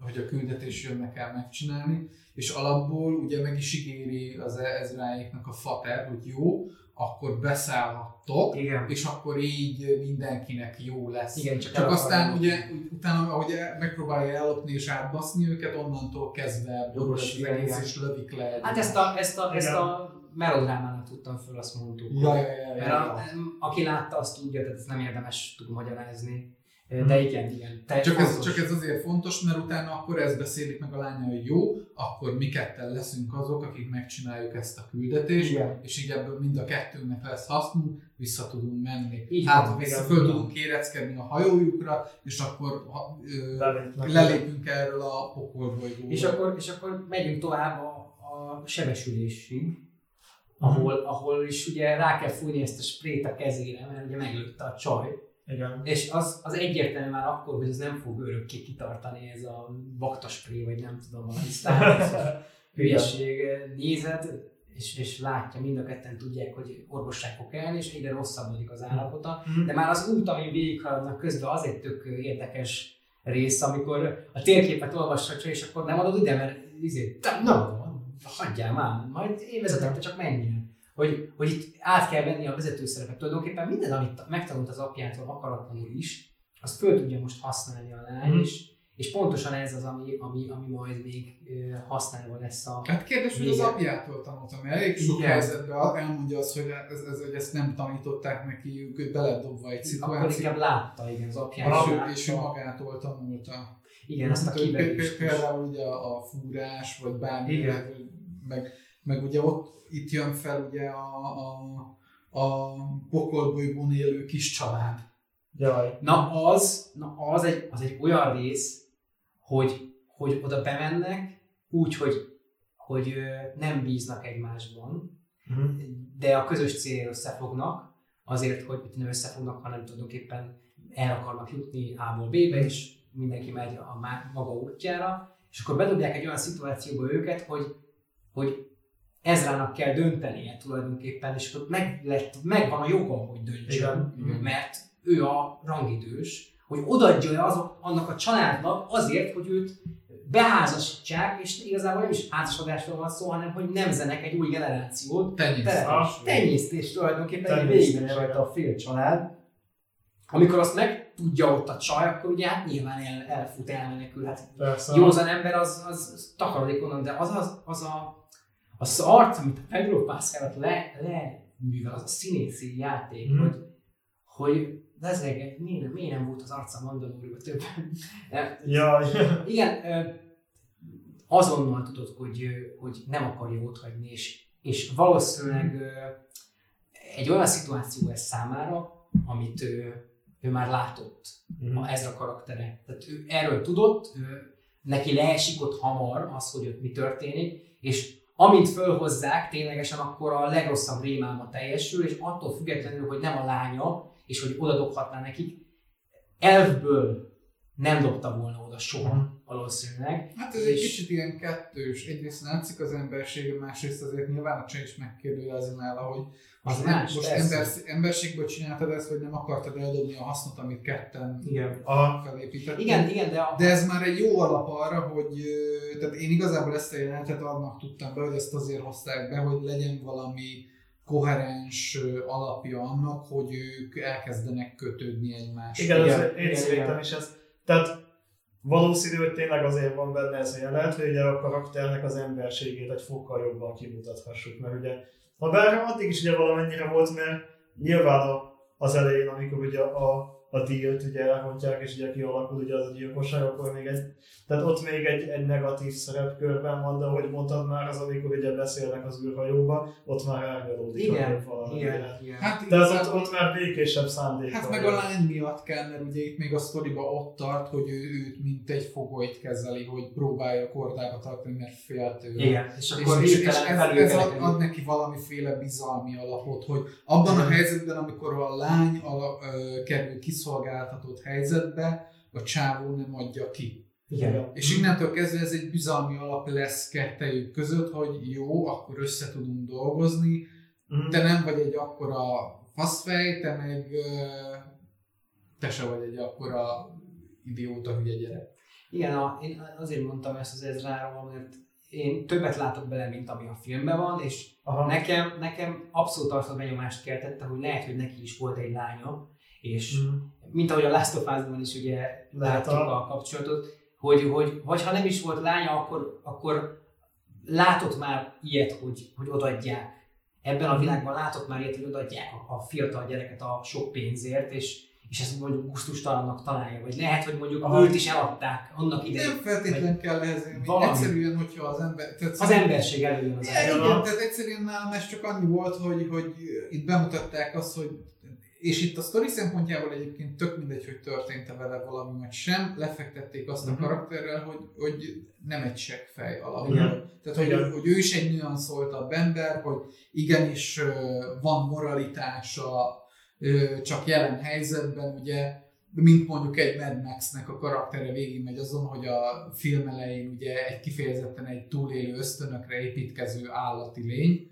hogy a küldetés jönnek el megcsinálni, és alapból ugye meg is ígéri az Ezráéknak a fater, hogy jó, akkor beszállhattok, Igen. és akkor így mindenkinek jó lesz. Igen, csak, Csak aztán ugye, utána, ahogy megpróbálja ellopni és átbaszni őket, onnantól kezdve Jogos, és lövik le. Hát ezt a, ezt a, ezt a melodrámának tudtam föl, azt mondtuk. Ja, ja, ja, ja, Mert a, aki látta, azt tudja, tehát ezt nem érdemes tud magyarázni. Mhm. De igen, igen. Te Csak ez, csak ez azért fontos, mert utána akkor ezt beszélik meg a lánya, hogy jó, akkor mi ketten leszünk azok, akik megcsináljuk ezt a küldetést, Igen. és így ebből mind a kettőnknek lesz hasznunk, vissza tudunk menni. Így hát, ha vissza igen, föl igen. tudunk kéreckedni a hajójukra, és akkor ha, ö, Lelépnek. lelépünk erről a pokolbolygóról. És akkor, és akkor megyünk tovább a, a sebesülésig, ahol, ahol is ugye rá kell fújni ezt a sprét a kezére, mert ugye meglőtte a csaj. Igen. És az, az egyértelmű már akkor, hogy ez nem fog örökké kitartani, ez a baktaspré, vagy nem tudom, valami sztár hülyeség. Nézed, és, és látja, mind a ketten tudják, hogy orvossá fog kelni, és egyre rosszabbodik az állapota. Mhm. De már az út, amin végighaladnak közben, az egy tök érdekes rész, amikor a térképet olvashatja, és akkor nem adod ide, mert izé, nem, hagyjál már, majd én vezetem, te csak menjél. Hogy, hogy itt át kell venni a vezetőszerepet. Tulajdonképpen minden, amit megtanult az apjától akaratlanul is, azt föl tudja most használni a lány, Mhm. és, és pontosan ez az, ami, ami, ami majd még használva lesz a... Hát kérdés, hogy az apjától tanultam, mert elég sok Igen. helyzetben elmondja azt, hogy, ez, ez, hogy ezt nem tanították neki, ők beledobva egy Akkor szituációt, inkább látta, igen, az apját. látta. és ő magától tanulta. Igen, azt a Hát, is. Például ugye a fúrás, vagy bármi, meg, meg ugye ott itt jön fel ugye a, a, a pokolbolygón élő kis család. Jaj. Na az, na az egy, az egy olyan rész, hogy, hogy oda bemennek úgy, hogy, hogy nem bíznak egymásban, Mhm. de a közös célért összefognak, azért, hogy nem összefognak, hanem tulajdonképpen el akarnak jutni A-ból B-be, és mindenki megy a maga útjára, és akkor bedobják egy olyan szituációba őket, hogy, hogy Ezrának kell döntenie tulajdonképpen, és akkor meg lett, megvan a joga, hogy döntsön, Igen, igen. mert ő a rangidős, hogy odaadja azok, annak a családnak azért, hogy őt beházasítsák, és igazából nem is házasodásról van szó, hanem hogy nemzenek egy új generációt, Tenyésztés. Ah, tenyésztés tulajdonképpen egy Tenyésztés, végre igen. rajta a fél család. Amikor azt meg tudja ott a csaj, akkor ugye hát nyilván el, elfut, elmenekül. Hát józan ember az, az, az takarodik onnan, de az, az, az a, az arc, amit a Pedro Pascal le, leművel, az a színészi játék, Mhm. hogy, hogy lezeg, miért, nem- miért nem volt az arca Mandalorian többen? Jaj. Igen, azonnal tudod, hogy, hogy nem akarja ott hagyni, és, és valószínűleg ö, egy olyan szituáció ez számára, amit ő, ő már látott, Mhm. a Ezra karaktere. Tehát ő erről tudott, ő, neki leesik ott hamar az, hogy ott mi történik, és amint fölhozzák, ténylegesen akkor a legrosszabb rémálma teljesül, és attól függetlenül, hogy nem a lánya, és hogy oda dobhatná nekik, elfből nem dobta volna oda soha, valószínűleg. Hát ez egy kicsit ilyen kettős. Egyrészt látszik az embersége, másrészt azért nyilván a is megkérdőjelezi nála, hogy Az most, nem, más, most ember, emberségből csináltad ezt, vagy nem akartad eldobni a hasznot, amit ketten Igen. A, felépítettek. Igen, igen, de, a, De ez már egy jó alap arra, hogy tehát én igazából ezt a jelenetet annak tudtam be, hogy ezt azért hozták be, hogy legyen valami koherens alapja annak, hogy ők elkezdenek kötődni egymáshoz. igen, Igen, ez, én igen, is ez. Tehát valószínű, hogy tényleg azért van benne ez a jelenet, hogy ugye a karakternek az emberségét egy fokkal jobban kimutathassuk, mert ugye, ha bár addig is ugye valamennyire volt, mert nyilván a, az elején, amikor ugye a, a dílt ugye elrontják, és ugye kialakul ugye az a gyilkosság, akkor még egy, tehát ott még egy, egy negatív szerepkörben van, de ahogy mondtad már, az amikor ugye beszélnek az űrhajóba, ott már árnyalódik a igen, valami. igen, igen. Hát Tehát ott, igazából- ott már békésebb szándék Hát meg a lány miatt kell, mert ugye itt még a sztoriba ott tart, hogy ő őt mint egy fogolyt kezeli, hogy próbálja kordába tartani, mert fél tőle. igen. És És, akkor és, és hirtelen ez, ez ad, ad neki valamiféle bizalmi alapot, hogy abban a helyzetben, amikor a lány ala, ö, kerül kiszolgáltatott helyzetbe, a csávó nem adja ki. Igen. És innentől kezdve ez egy bizalmi alap lesz kettejük között, hogy jó, akkor össze tudunk dolgozni, Mhm. te nem vagy egy akkora faszfej, te meg te se vagy egy akkora idióta hülye gyerek. Igen, a, én azért mondtam ezt az Ezráról, mert én többet látok bele, mint ami a filmben van, és Aha. nekem, nekem abszolút azt a benyomást keltette, hogy lehet, hogy neki is volt egy lánya, és Mhm. mint ahogy a Last of Us-ban is ugye látjuk a- a kapcsolatot, hogy, hogy vagy ha nem is volt lánya, akkor, akkor látott már ilyet, hogy, hogy odaadják. Ebben a világban látott már ilyet, hogy odaadják a, a fiatal gyereket a sok pénzért, és, és ezt mondjuk gusztustalannak találja. Vagy lehet, hogy mondjuk Aha. őt is eladták annak idején. Nem feltétlenül kell valami. Egyszerűen, hogyha az ember... Tehát Az emberség előjön az igen, tehát egyszerűen nálam ez csak annyi volt, hogy, hogy itt bemutatták azt, hogy és itt a sztori szempontjából egyébként tök mindegy, hogy történt-e vele valami, vagy sem, lefektették azt a Mhm. karakterrel, hogy, hogy nem egy seggfej Igen. alapból. Tehát, hogy, Igen. hogy ő is egy nüanszoltabb ember, hogy igenis van moralitása, csak jelen helyzetben, ugye, mint mondjuk egy Mad Max-nek a karaktere végigmegy azon, hogy a film elején ugye egy kifejezetten egy túlélő ösztönökre építkező állati lény,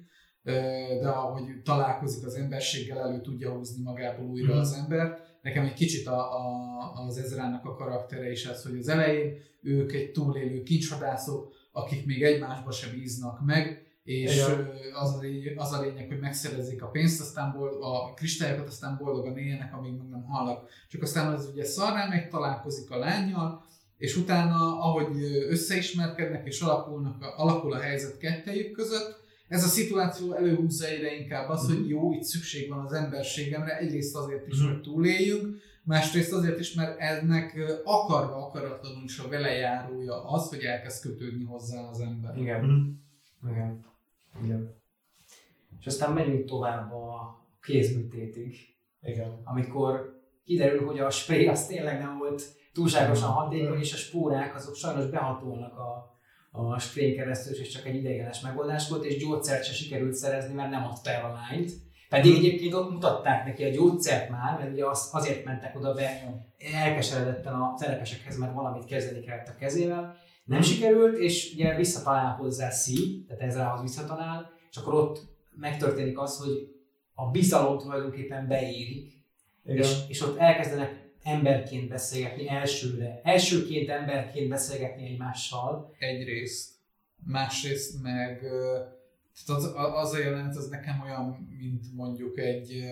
de ahogy találkozik az emberséggel, elő tudja húzni magából újra Mhm. az ember. nekem egy kicsit a, a, az Ezrának a karaktere is ez, hogy az elején ők egy túlélő kincsvadászok, akik még egymásba sem bíznak meg, és Igen. az a, lény- az a lényeg, hogy megszerezzék a pénzt, aztán bold, a kristályokat, aztán boldogan éljenek, amíg meg nem halnak. Csak aztán az ugye szarrá megy, találkozik a lányjal, és utána, ahogy összeismerkednek és alakulnak, alakul a helyzet kettejük között, ez a szituáció előhúzza egyre inkább az, hogy jó, itt szükség van az emberségemre, egyrészt azért is, Mhm. hogy túléljünk, másrészt azért is, mert ennek akarva akaratlanul is a velejárója az, hogy elkezd kötődni hozzá az ember. Igen. Mhm. Igen. Igen. És aztán megyünk tovább a kézműtétig, Igen. amikor kiderül, hogy a spray az tényleg nem volt túlságosan hatékony, és a spórák azok sajnos behatolnak a, a sprayn keresztül, és csak egy ideiglenes megoldás volt, és gyógyszert se sikerült szerezni, mert nem adta el a lányt. Pedig egyébként ott mutatták neki a gyógyszert már, mert ugye az, azért mentek oda be elkeseredetten a terepesekhez, mert valamit kezdeni kellett a kezével. Nem sikerült, és ugye visszatalál hozzá Szí, tehát Ezrahoz visszatalál, és akkor ott megtörténik az, hogy a bizalom tulajdonképpen beérik, Igen. és, és ott elkezdenek emberként beszélgetni elsőre. Elsőként emberként beszélgetni egymással. Egyrészt. Másrészt meg tehát az, az a jelenet az nekem olyan, mint mondjuk egy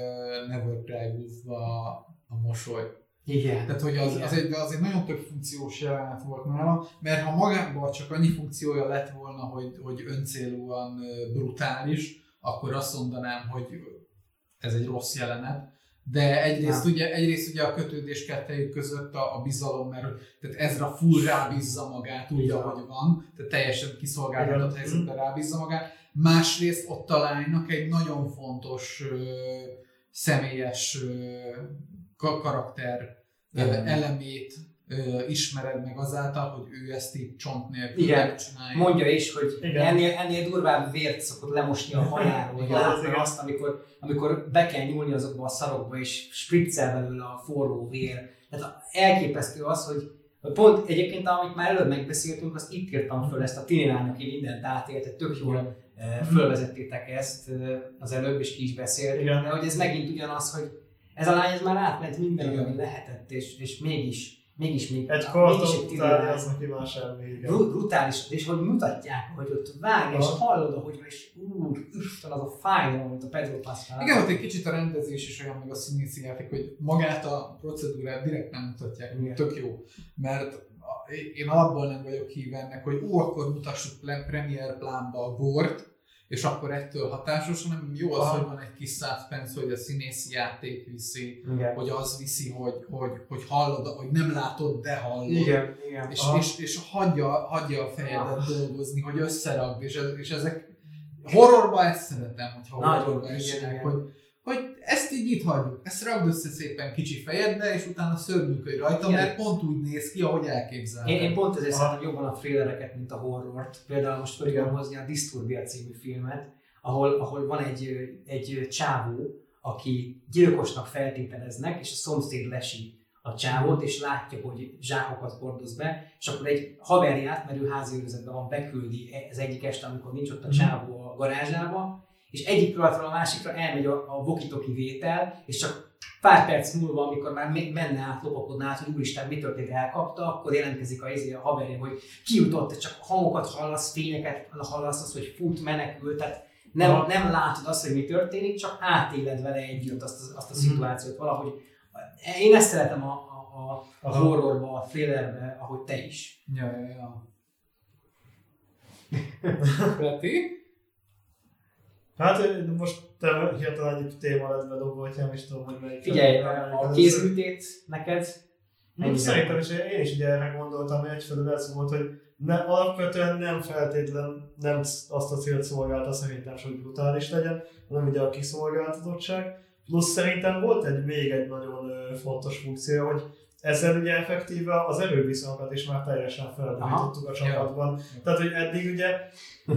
Never Cry a, mosoly. Igen. Tehát, hogy az, Igen. az, egy, az egy nagyon több funkciós jelenet volt nála, mert ha magában csak annyi funkciója lett volna, hogy, hogy öncélúan brutális, akkor azt mondanám, hogy ez egy rossz jelenet. De egyrészt, Nem. ugye, egyrészt ugye a kötődés kettejük között a, a bizalom, mert tehát Ezra full rábízza magát úgy, Igen. ahogy van, tehát teljesen kiszolgáltatott helyzetben rábízza magát. Másrészt ott a lánynak egy nagyon fontos ö, személyes ö, ka- karakter ö, elemét ö, ismered meg azáltal, hogy ő ezt így csont nélkül Igen. megcsinálja. Mondja is, hogy Igen. ennél, ennél durvább vért szokott lemosni a hajáról, hogy igen. azt, amikor, amikor be kell nyúlni azokba a szarokba, és spriccel belőle a forró vér. Tehát elképesztő az, hogy pont egyébként, amit már előbb megbeszéltünk, azt itt írtam föl ezt a tini lány, aki mindent átélt, tehát tök jól fölvezettétek ezt az előbb, és ki is beszéltünk, de hogy ez megint ugyanaz, hogy ez a lány ez már átment minden, ami lehetett, és, és mégis, mégis még Egy lány. az neki más elmége. Bru- brutális, és hogy mutatják, hogy ott vág, és hallod, ahogy és úr, Isten, az a fájdalom, amit a Pedro Pascal. Igen, ott egy kicsit a rendezés is olyan, meg a színészi játék, hogy magát a procedúrát direkt nem mutatják, Igen. tök jó. Mert én alapból nem vagyok híve ennek, hogy ó, akkor mutassuk le premier plánba a gort, és akkor ettől hatásos, hanem jó az, Aha. hogy van egy kis suspense, hogy a színészi játék viszi, Igen. hogy az viszi, hogy, hogy, hogy hallod, hogy nem látod, de hallod. Igen, igen. És, Aha. és, és hagyja, hagyja a fejedet Ah. dolgozni, hogy összeragd, és, és ezek horrorban ezt szeretem, hogyha Nagyon, horrorban igen, igen. hogy ezt így itt hagyjuk, ezt ragd össze szépen kicsi fejedbe, és utána szörnyűködj rajta, Igen. mert pont úgy néz ki, ahogy elképzelted. Én, én pont ezért szeretem jobban a thrillereket, mint a horrort. Például most tudom hozni a Disturbia című filmet, ahol, ahol van egy, egy csávó, aki gyilkosnak feltételeznek, és a szomszéd lesi a csávót, és látja, hogy zsákokat hordoz be, és akkor egy haverját, mert ő házi őrizetben van, beküldi az egyik este, amikor nincs ott a csávó a garázsába, és egyik pillanatról a másikra elmegy a, a vokitoki vétel, és csak pár perc múlva, amikor már me- menne át, lopakodna át, hogy úristen, mi történt, elkapta, akkor jelentkezik a, izé, a haverja, hogy kijutott, csak hangokat hallasz, fényeket hallasz, az, hogy fut, menekül, tehát nem, Aha. nem látod azt, hogy mi történik, csak átéled vele együtt azt, a- azt a Mhm. szituációt valahogy. Én ezt szeretem a, a, a, horrorba, a thrillerbe, ahogy te is. Ja, ja, ja. Hát most te hirtelen egyik téma lett bedobva, hogy nem is tudom, hogy melyik. Figyelj, a kézműtét neked Hm, Ennyi Szerintem is én is ugye erre gondoltam, hogy egyfelől ez volt, hogy ne, alapvetően nem feltétlen nem azt a célt szolgálta szerintem, hogy brutális legyen, hanem ugye a kiszolgáltatottság. Plusz szerintem volt egy még egy nagyon fontos funkció, hogy ezzel ugye effektíve az erőviszonyokat is már teljesen feldújítottuk a csapatban. Tehát, hogy eddig ugye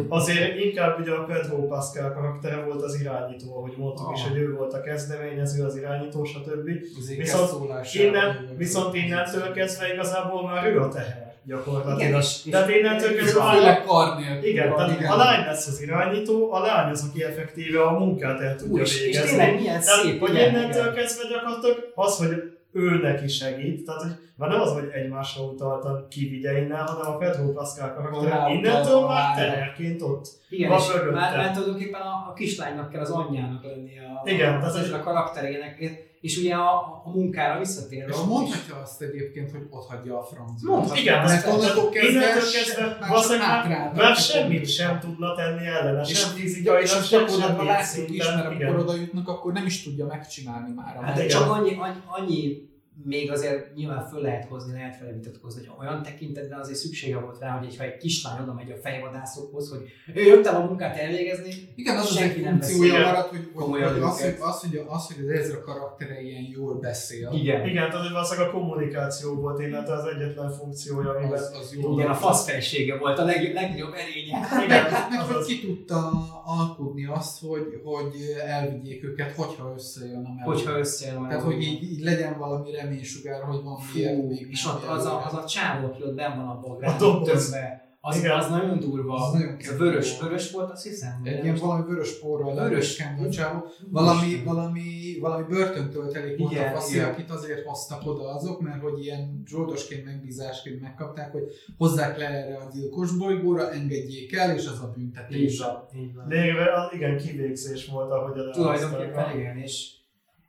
azért inkább ugye a Pedro Pascal karaktere volt az irányító, ahogy mondtuk is, Aha. hogy ő volt a kezdeményező, az irányító, stb. Azért Viszont Innen, viszont innentől kezdve igazából már ő a teher gyakorlatilag. Igen, és, és Tehát innentől kezdve a nélkül. igen, tehát igen. a lány lesz az irányító, a lány az, aki effektíve a munkát el tudja és, és végezni. tényleg milyen Tehát, szép, hogy innentől kezdve gyakorlatilag az, hogy ő neki segít, tehát hogy már nem az, hogy egymásra utaltan kivigye innen, hanem a Pedro Pascal karakter innentől már teherként ott Igen, van és mögötte. már, már tulajdonképpen a, a kislánynak kell az anyjának lennie a, Igen, a, tehát az, ez- a karakterének, és ugye a, a munkára visszatérve. És ott is- mondhatja azt egyébként, hogy ott hagyja a francba. Mondhatja. Igen, Mert onnantól kezdve kezdve már valószínűleg már, semmit sem tudna tenni ellene, És, sem és, és azt sem gyakorlatban látjuk is, mert amikor oda jutnak, akkor nem is tudja megcsinálni már. a Hát Hát csak annyi, annyi, annyi, még azért nyilván föl lehet hozni, lehet vele vitatkozni, hogy olyan tekintetben azért szüksége volt rá, hogy ha egy kislány oda megy a fejvadászokhoz, hogy ő jöttem a munkát elvégezni, Igen, az az senki egy nem funkciója beszél. maradt, hogy, hogy, hogy, az, hogy, őket. az, hogy, az, hogy az Ezra karaktere ilyen jól beszél. Igen. Igen, tehát hogy valószínűleg a kommunikáció volt innentől az egyetlen funkciója, amiben Az, az jó. Igen, a faszfejsége volt a leg, legnagyobb erénye. Igen, Meg hogy azaz. ki tudta alkudni azt, hogy, hogy elvigyék őket, hogyha összejön a meló. Hogyha összejön a Tehát, hogy így, így legyen valami reménysugár, hogy van miért még és ott az a, az a csávó, aki ott benn van A doboz. többe, az, Igen. az nagyon durva. Az nagyon Ez vörös, vörös volt, azt hiszem. Egy ilyen valami vörös porral Vörös. a csávó. Valami, valami, valami börtöntöltelék volt a faszi, akit azért hoztak oda azok, mert hogy ilyen zsoldosként megbízásként megkapták, hogy hozzák le erre a gyilkos bolygóra, engedjék el, és az a büntetés. Így van, így van. Lényegében igen kivégzés volt, ahogy a Tulajdonképpen igen, és,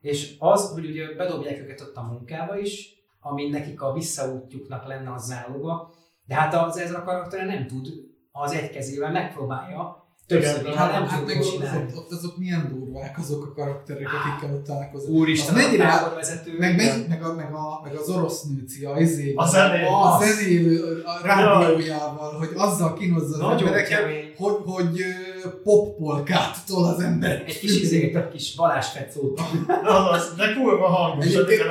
és az, hogy ugye bedobják őket ott a munkába is, ami nekik a visszaútjuknak lenne a záloga, de hát az ez a karakter nem tud, az egy kezével megpróbálja, többször Igen, Hát, hát nem hát tud meg ott, ott, azok milyen durvák azok a karakterek, akikkel ott találkozunk. Úristen, Az a mennyire- táborvezető. Meg, igen. meg, meg, a, meg, a, meg az orosz nőci, a, izé, A zené- a az. zenélő a rádiójával, hogy azzal kínozza az embereket, hogy, hogy poppolkát tol az ember. Egy kis izé, egy kis Balázs Fecót. Azaz, de kurva hangos. Egyébként,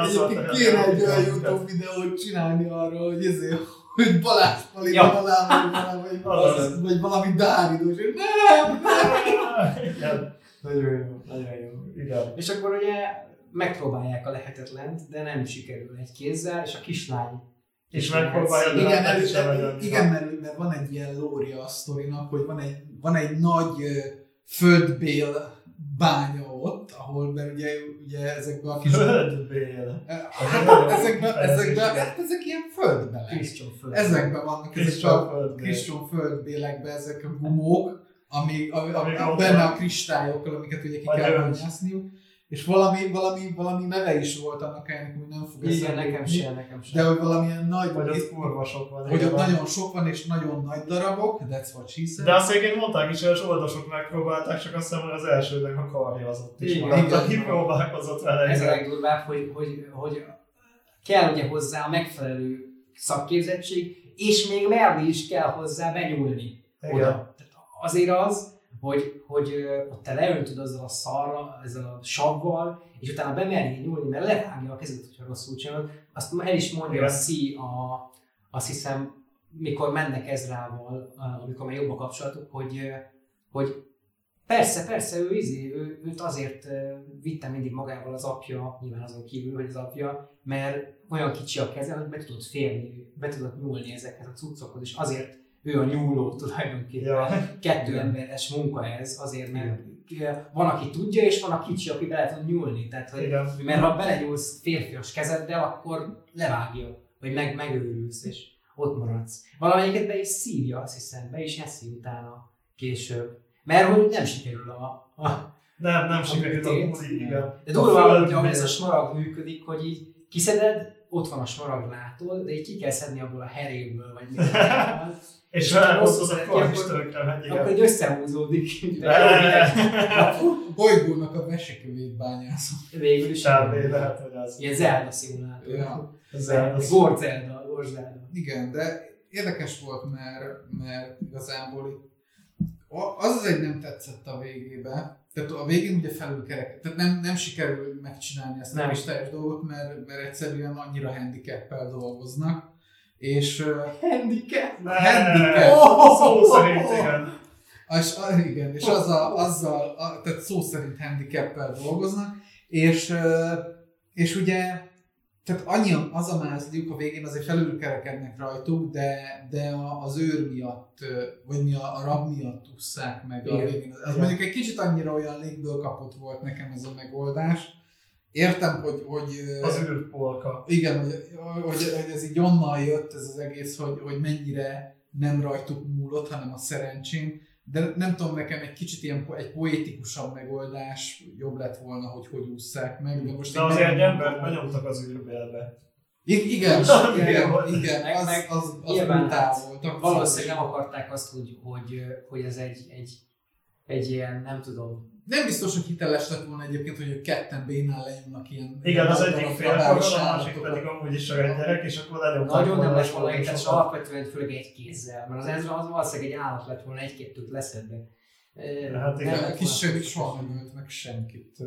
kéne egy olyan a- YouTube videót csinálni arról, hogy ezért, hogy Balázs Pali Ja. alá, vagy valami, vagy valami dáridós, hogy nem, nem. Nagyon jó, nagyon jó. igen. És akkor ugye megpróbálják a lehetetlent, de nem sikerül egy kézzel, és a kislány És megpróbálja, de Igen, mert, sem igen mert, mert, van egy ilyen lória a sztorinak, hogy van egy, van egy nagy földbél bánya ahol mert ugye, ugye ezekben a kis... Földbél. Hát, ezekben, ezekben, hát ezek ilyen földbelek. Christian föl. Ezekben vannak ezek a földbél. Kriston földbélekben ezek a gumók, ami, ami, ami, ott benne a kristályokkal, amiket ugye ki kell bányászniuk. És valami, valami, valami neve is volt annak helynek, ami nem fog Igen, nekem sem, nekem sem. De hogy valamilyen nagy, Vagy ott kurva sok van. hogy ott nagyon sok van, és nagyon nagy darabok, that's what she said. De azt egyébként mondták is, hogy a zsoldosok megpróbálták, csak azt hiszem, hogy az elsődnek a karja az ott is Igen, maradt, aki próbálkozott vele. Ez a legdurvább, hogy, hogy, hogy kell ugye hozzá a megfelelő szakképzettség, és még merni is kell hozzá benyúlni Igen. oda. Tehát azért az, hogy, hogy ott te leöntöd azzal a szarra, ezzel a savval, és utána bemerni nyúlni, mert levágja a kezed, hogyha rosszul csinálod. Azt el is mondja Igen. a C, a, azt hiszem, mikor mennek Ezrával, amikor már jobb a kapcsolatuk, hogy, hogy persze, persze, ő, izé, ő, őt azért vitte mindig magával az apja, nyilván azon kívül, hogy az apja, mert olyan kicsi a keze, hogy be tudott férni, be tudott nyúlni ezekhez a cuccokhoz, és azért ő a nyúló tulajdonképpen. Ja. Kettő Igen. emberes munka ez, azért, mert van, aki tudja, és van a kicsi, aki bele tud nyúlni. Tehát, hogy, Igen. mert ha belenyúlsz férfias kezeddel, akkor levágja, vagy meg, megőrülsz, és ott maradsz. Valamelyiket be is szívja, azt hiszem, be is eszi utána később. Mert hogy nem sikerül a, a Nem, nem sikerült a buli, igen. de durva, hogy ahogy ez a smaragd működik, hogy így kiszeded, ott van a smaragd látod, de így ki kell szedni abból a heréből, vagy mi. És És vele ha rosszul hozod, szereti, akkor így összehúzódik. A bolygónak a vesekövét bányászom. Végül is. Sávé, lehet, hogy az. Ilyen Zelda szimulátor. Ja. Zelda. Gord Zelda, Gord Zelda. Igen, de érdekes volt, mert, mert igazából itt a- az az egy nem tetszett a végébe. Tehát a végén ugye felülkerek, tehát nem, nem sikerül megcsinálni ezt a Nem. kristályos dolgot, mert, mert egyszerűen annyira handicappel dolgoznak. És ö, Handicap. Ne, Handicap. szó szerint, igen. És, ah, igen, és azzal, azzal a, tehát szó szerint handicappel dolgoznak, és, ö, és ugye tehát annyi az a mázliuk a végén azért felülkerekednek rajtuk, de, de a- az őr miatt, vagy mi a, a rab miatt ússzák meg a Igen. végén. Az Igen. mondjuk egy kicsit annyira olyan légből kapott volt nekem ez a megoldás, értem, hogy, hogy Az űrpolka. igen, hogy, hogy, hogy, ez így onnan jött ez az egész, hogy, hogy mennyire nem rajtuk múlott, hanem a szerencsén, de nem tudom, nekem egy kicsit ilyen egy poétikusabb megoldás jobb lett volna, hogy hogy ússzák meg. De, most de azért egy embert benyomtak az űrbélbe. I- igen, Igen, igen, Meg- az, az, az brutál hát volt. Valószínűleg nem akarták azt, hogy, hogy, hogy ez egy, egy, egy ilyen, nem tudom, Nem biztos, hogy hiteles lett volna egyébként, hogy ők ketten bénán lenyomnak ilyen... Igen, az egyik fél a másik pedig amúgy is egy gyerek, és akkor lenyomták Nagyon nem lesz a volna egy, sordosokat. alapvetően főleg egy kézzel, mert az Ezra az valószínűleg egy állat lett volna, egy-két tőt leszedve. Hát igen, nem A lett kis volna- Sövi soha nem ölt meg senkit.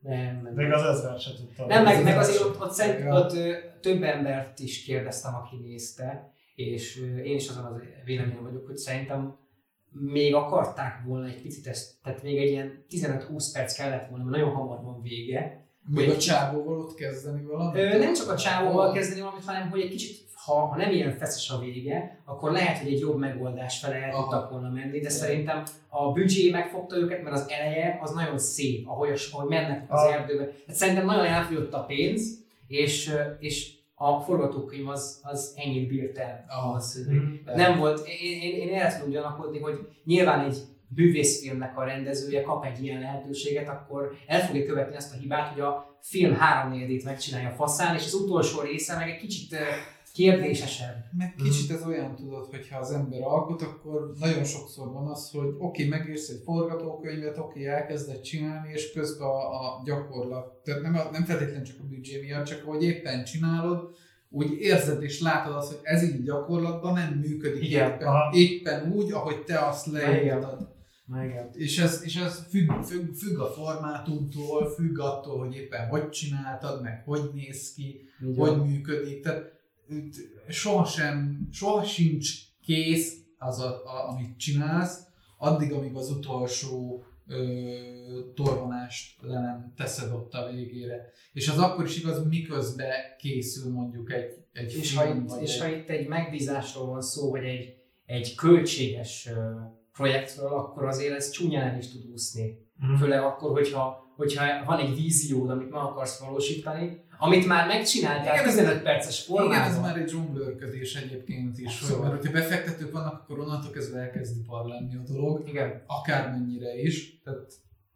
Nem, nem. Még az ezzel se tudtam. Nem, meg, Az meg azért ott, ott, szerint, Ja. ott ö, több embert is kérdeztem, aki nézte, és ö, én is azon az véleményem vagyok, hogy szerintem még akarták volna egy picit ezt, tehát még egy ilyen 15-20 perc kellett volna, mert nagyon hamar van vége. Még a csávóval ott kezdeni valamit? Ö, nem csak a csávóval kezdeni valamit, hanem hogy egy kicsit, ha, ha nem ilyen feszes a vége, akkor lehet, hogy egy jobb megoldás fele el Aha. tudtak volna menni, de szerintem a büdzsé megfogta őket, mert az eleje az nagyon szép, ahogy, ahogy mennek az Ah. erdőbe. Tehát szerintem nagyon elfogyott a pénz, és, és a forgatókönyv az, az ennyit bírt el. Az, Mhm. nem volt, én, én, én el tudom gyanakodni, hogy nyilván egy bűvészfilmnek a rendezője kap egy ilyen lehetőséget, akkor el fogja követni azt a hibát, hogy a film háromnegyedét megcsinálja faszán, és az utolsó része meg egy kicsit kérdésesebb. Meg kicsit ez olyan tudod, hogyha az ember alkot, akkor nagyon sokszor van az, hogy oké, okay, megírsz egy forgatókönyvet, oké, okay, elkezded csinálni, és közben a, a gyakorlat, tehát nem, nem feltétlenül csak a büdzsé miatt, csak hogy éppen csinálod, úgy érzed és látod azt, hogy ez így gyakorlatban nem működik Igen, éppen, aha. éppen úgy, ahogy te azt leírtad. Igen. És ez, és ez függ, függ, függ a formátumtól, függ attól, hogy éppen hogy csináltad, meg hogy néz ki, Így hogy működik. Tehát sohasem, soha sincs kész az, a, a, amit csinálsz, addig, amíg az utolsó ö, torvonást le nem teszed ott a végére. És az akkor is igaz, miközben készül mondjuk egy, egy És, ha film, itt, vagy és egy, ha itt egy megbízásról van szó, vagy egy, egy költséges ö, projektről, akkor azért ez csúnyán is tud úszni. Mhm. Főleg akkor, hogyha, hogyha van egy víziód, amit meg akarsz valósítani, amit már megcsináltál Igen, ez- 15 perces igen, ez formában. már egy zsonglőrködés egyébként is, Abszolút. mert hogyha befektetők vannak, akkor onnantól kezdve elkezd ipar lenni a dolog, Igen. akármennyire is. Tehát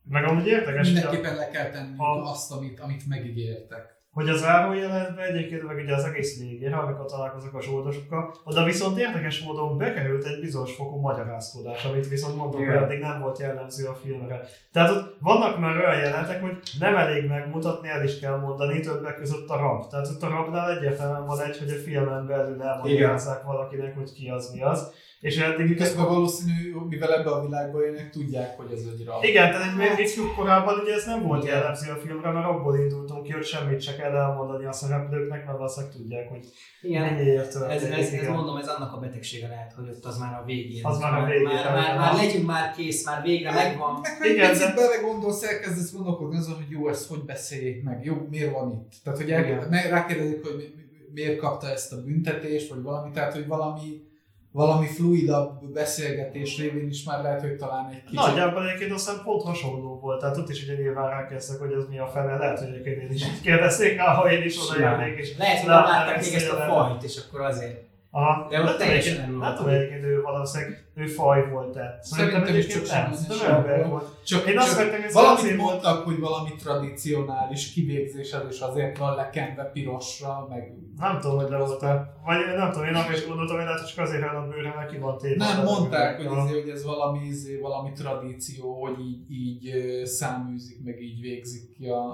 Meg amúgy érdekes, mindenképpen le kell tenni a- azt, amit, amit megígértek. Hogy az zárójelenetben egyébként meg ugye az egész végére, amikor találkozok a zsoldosokkal, oda viszont érdekes módon bekerült egy bizonyos fokú magyarázkodás, amit viszont mondom, hogy addig nem volt jellemző a filmre. Tehát ott vannak már olyan jelenetek, hogy nem elég megmutatni, el is kell mondani, többek között a rab. Tehát ott a rabnál egyértelműen van egy, hogy a filmen belül elmagyarázzák valakinek, hogy ki az, mi az. És eddig Közben valószínű, mivel ebbe a világban élnek, tudják, hogy ez egy rab. igen, tehát egy még ifjú korában ugye ez nem volt Igen. jellemző a filmre, mert abból indultunk ki, hogy semmit se kell elmondani a szereplőknek, mert valószínűleg tudják, hogy Igen, miért ez, ez, ez, mondom, ez annak a betegsége lehet, hogy ott az már a végén. Az már a végén, Már, már, már legyünk már kész, már végre megvan. Meg Igen, de- belegondolsz, elkezdesz gondolkodni azon, hogy jó, ezt hogy beszéljék meg, jó, miért van itt. Tehát, hogy rákérdezik, hogy mi, mi- miért kapta ezt a büntetést, vagy valami, tehát, hogy valami, valami fluidabb beszélgetés révén is már lehet, hogy talán egy kicsit... Nagyjából egyébként aztán pont hasonló volt, tehát ott is ugye nyilván rákezdtek, hogy ez mi a fene, lehet, hogy egyébként én is így kérdezték rá, ha én is odaérnék, és Lehet, hogy nem látták még ezt a fajt, és akkor azért. Aha. De ott Nem tudom, teljesen egyébként- nem Nem volt. tudom, egyébként ő valószínűleg ő faj volt-e. Szerintem is egyébként csak nem, szerintem semmi ember volt. volt. Csak, Én azt vettem, hogy valamit azért volt- mondtak, hogy valami tradicionális kivégzésed, és azért van lekenve pirosra, meg... Nem tudom, hogy le volt Vagy nem tudom, én akkor is gondoltam, hogy lehet, hogy csak azért a bőre, mert ki van téve. Nem, mondták, hogy, azért, hogy ez valami, izé, valami tradíció, hogy így, így száműzik, meg így végzik ki a,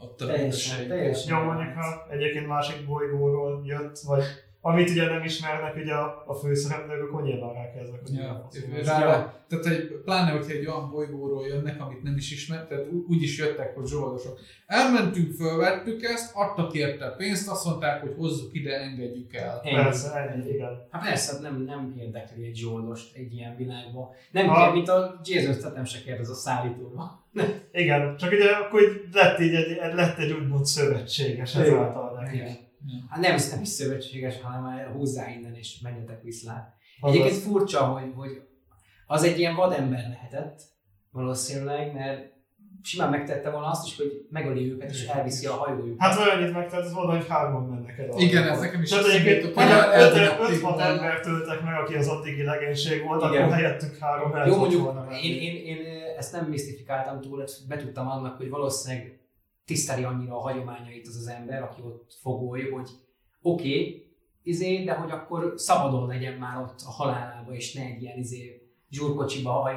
ott a Teljesen, teljesen. Jó, mondjuk, ha egyébként másik bolygóról jött, vagy amit ugye nem ismernek ugye a, a főszereplők, akkor nyilván rákezdnek, hogy Ja, rá, Ja. tehát egy, pláne, hogyha egy olyan bolygóról jönnek, amit nem is ismer, tehát úgy is jöttek, hogy zsoldosok. Elmentünk, fölvettük ezt, adtak érte pénzt, azt mondták, hogy hozzuk ide, engedjük el. Ennyi. Persze, ennyi, igen. Hát persze, nem, nem érdekli egy zsoldost egy ilyen világban. Nem Ha- kell, mint a Jason Statham se kérdez a szállítóba. Igen, csak ugye akkor így lett így egy, lett egy úgymond szövetséges ezáltal neki. Hát nem, nem is szövetséges, hanem hozzá innen és menjetek vissza. Azaz. Egyébként furcsa, hogy, hogy az egy ilyen vadember lehetett, valószínűleg, mert simán megtette volna azt is, hogy megöli őket és elviszi a hajójukat. Hát olyan itt megtett ez volna, hogy hárman mennek el. Igen, ez nekem is Tehát egyébként jutott, hogy el- eltemették 5-6 volna. ember töltek meg, aki az addigi legénység volt, Igen. akkor helyettük három el Jó, mondjuk volna én, én, én ezt nem misztifikáltam túl, ezt betudtam annak, hogy valószínűleg tiszteli annyira a hagyományait az az ember, aki ott fogoly, hogy oké, okay, izé, de hogy akkor szabadon legyen már ott a halálába, és ne egy ilyen izé zsúrkocsiba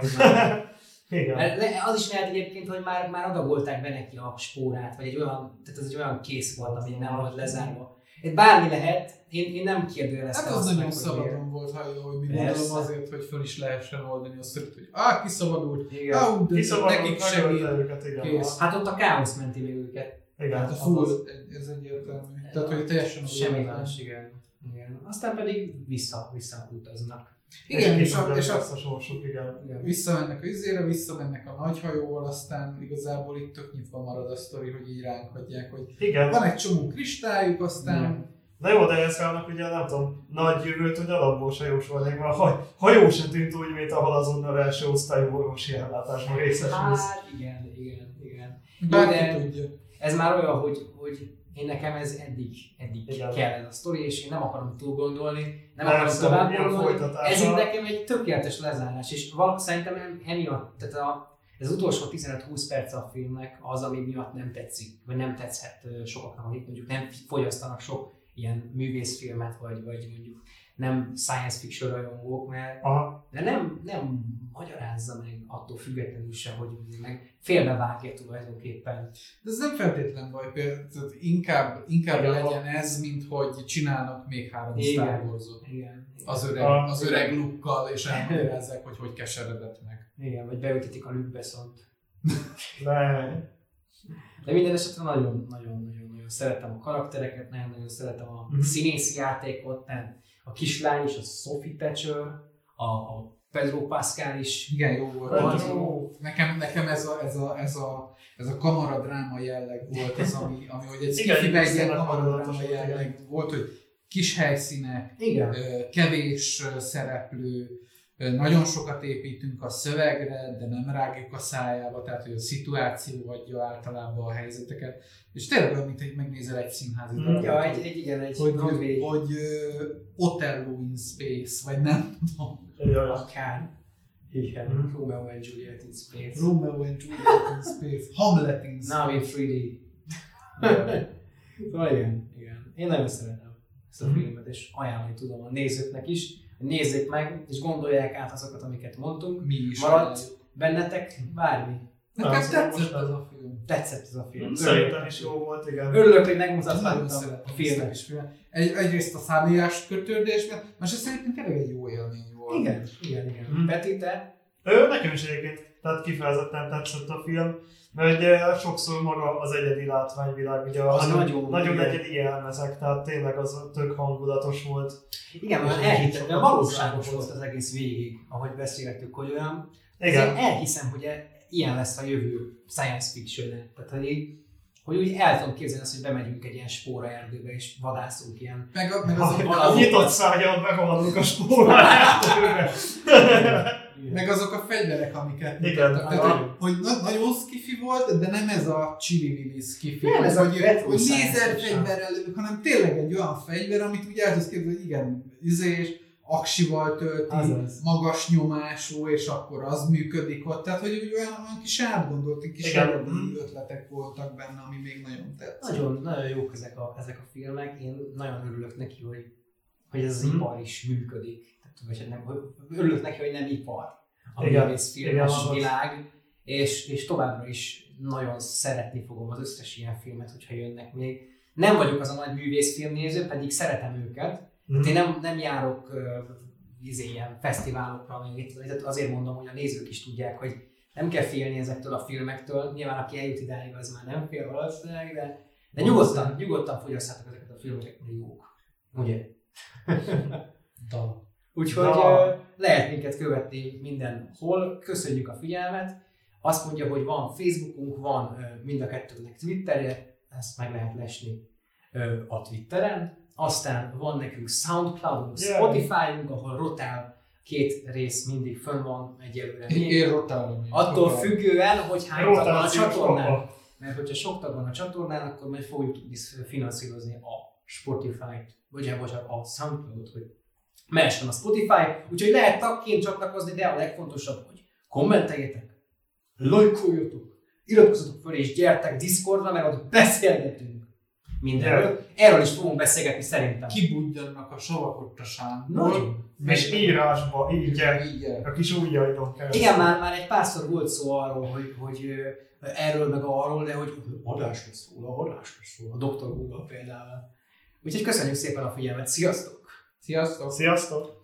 le- az is lehet egyébként, hogy már, már adagolták be neki a spórát, vagy egy olyan, tehát ez egy olyan kész volt, ami nem volt lezárva. Itt bármi lehet, én, én nem kérdőjeleztem Hát az azt nagyon meg, hogy miért. szabadon volt hajó, hogy mi gondolom azért, hogy föl is lehessen oldani azt, hogy á, kiszabadult, Igen. á, de Kiszabadult, nekik segít. megölte őket, igen. Kész. Hát ott a káosz menti meg őket. Igen. Hát a full, ez egyértelmű. Tehát, hogy teljesen Semmi más, igen. igen. Aztán pedig vissza, vissza utaznak. Igen, és, a, a, és a, a sorsuk, igen. Igen. visszamennek a izére, visszamennek a nagy hajóval, aztán igazából itt tök nyitva marad a sztori, hogy így ránk hagyják, hogy Igen. van egy csomó kristályuk, aztán Igen. Na jó, de ez annak ugye nem tudom, nagy jövőt, hogy alapból se jósolnék, mert a haj, hajó se tűnt úgy, mint ahol azonnal első osztályú orvosi ellátásban részesülsz. Hát igen, igen, igen. bárki de- tudja. Ez már olyan, hogy, hogy én nekem ez eddig, eddig Igen. kell ez a sztori, és én nem akarom túl gondolni, nem Persze, akarom tovább gondolni. Ez így nekem egy tökéletes lezárás, és val- szerintem em- emiatt, tehát a, ez az utolsó 15-20 perc a filmnek az, ami miatt nem tetszik, vagy nem tetszhet sokaknak, akik mondjuk nem fogyasztanak sok ilyen művészfilmet, vagy, vagy mondjuk nem science fiction rajongók, mert Aha. de nem, nem magyarázza meg attól függetlenül se, hogy meg félbevágja tulajdonképpen. De ez nem feltétlen baj, például tehát inkább, inkább Igen. legyen ez, mint hogy csinálnak még három Igen. Star. Igen. Az öreg, az öreg lukkal, és elmagyarázzák, hogy hogy keseredett meg. Igen, vagy beültetik a. Ne. De minden esetre nagyon, nagyon, nagyon, nagyon szeretem a karaktereket, nagyon, nagyon szeretem a Mhm. színészi játékot, nem. A kislány is, a Sophie Thatcher, a, a Pedro Pascal is. Igen, jó volt. Pedro. Nekem, nekem ez, a, ez, a, ez, a, ez a kamaradráma jelleg volt az, ami, ami hogy egy Igen, egy ilyen kamaradráma jelleg volt, hogy kis helyszínek, Igen. kevés szereplő, nagyon sokat építünk a szövegre, de nem rágjuk a szájába, tehát hogy a szituáció adja általában a helyzeteket. És tényleg olyan, mint hogy megnézel egy színházi Mm, darabot, Ja, egy, egy igen, egy hogy, Broadway, hogy uh, Otello in Space, vagy nem tudom. Jaj, akár. Igen, Mhm. Romeo and Juliet in Space. Romeo and Juliet in Space, Hamlet in Space. Now in 3D. Szóval igen, igen. Én nagyon szeretem ezt a Mhm. filmet, és ajánlani tudom a nézőknek is, hogy nézzék meg, és gondolják át azokat, amiket mondtunk. Mi is Maradt ajánljuk. bennetek bármi. Nekem Az tetszett ez a film. Tetszett ez a film. Szerintem is jó volt, igen. Örülök, hogy Nagyon megmutathattam a filmet. kis filmet. Egy, egyrészt a szállíjás kötődésben, másrészt szerintem tényleg egy jó élmény volt. Igen, igen, igen. Mhm. Peti, te? Ő, nekem is egyébként, tehát kifejezetten tetszett a film, mert ugye sokszor maga az egyedi látványvilág, ugye Az az nagyon- nagyon igen. egyedi jelmezek, tehát tényleg az tök hangulatos volt. Igen, mert elhitettem, sokat valóságos volt az egész végig, ahogy beszéltük, hogy olyan, Igen. Ezért elhiszem, hogy e- ilyen lesz a jövő science fiction Tehát, hogy, így, hogy úgy el tudom képzelni azt, hogy bemegyünk egy ilyen spóra erdőbe és vadászunk ilyen. Meg, a, meg Az, a, valahol- a nyitott szájjal berohanunk a spórát. meg azok a fegyverek, amiket Igen, mutattak. Tehát, hogy, hogy na- nagyon skifi volt, de nem ez a chili skifi, Nem, ez a hogy, retro hogy science lézerfegyverrel lövök, hanem tényleg egy olyan fegyver, amit úgy el tudsz képzelni, hogy igen, izés, aksival tölti, Azaz. magas nyomású, és akkor az működik ott. Tehát, hogy úgy olyan, olyan kis átgondolt, kis Igen. eredeti ötletek voltak benne, ami még nagyon tetszett. Nagyon, nagyon jók ezek a, ezek a filmek. Én nagyon örülök neki, hogy, hogy ez az Mhm. ipar is működik. Vagy hát nem, hogy örülök neki, hogy nem ipar a művész filmes világ. És, és továbbra is nagyon szeretni fogom az összes ilyen filmet, hogyha jönnek még. Nem vagyok az a nagy művészfilmnéző, pedig szeretem őket, Hát én nem, nem járok izé, ilyen fesztiválokra, tehát azért mondom, hogy a nézők is tudják, hogy nem kell félni ezektől a filmektől. Nyilván aki eljut idáig, az már nem fél valószínűleg, de, de nyugodtan, nyugodtan fogyaszthatok ezeket a filmeket, mert jók. Ugye? Da. Úgyhogy Na. lehet minket követni mindenhol. Köszönjük a figyelmet. Azt mondja, hogy van Facebookunk, van mind a kettőnek Twitterje, ezt meg lehet lesni a Twitteren. Aztán van nekünk Soundcloudunk, Yeah. Spotify-unk, ahol rotál két rész mindig fönn van egyelőre. Én rotálom. Attól függően, hogy hány tag van a csatornán. Mert hogyha sok tag van a csatornán, akkor majd fogjuk tudni finanszírozni a Spotify-t, vagy a, vagy a Soundcloud-ot, hogy mehessen a Spotify. Úgyhogy lehet tagként csatlakozni, de a legfontosabb, hogy kommenteljetek, lájkoljatok, iratkozzatok fel és gyertek Discordra, mert ott beszélgetünk mindenről. Erről is fogunk beszélgetni szerintem. Kibudjanak a savak ott a. Nagyon. És írásba. Így gyere. A kis ujjaidon keresztül. Igen, már, már egy párszor volt szó arról, hogy, hogy ö, erről meg arról, de hogy adásra szól, adásra szól, a Dr. Google például. Úgyhogy köszönjük szépen a figyelmet, sziasztok! Sziasztok! Sziasztok!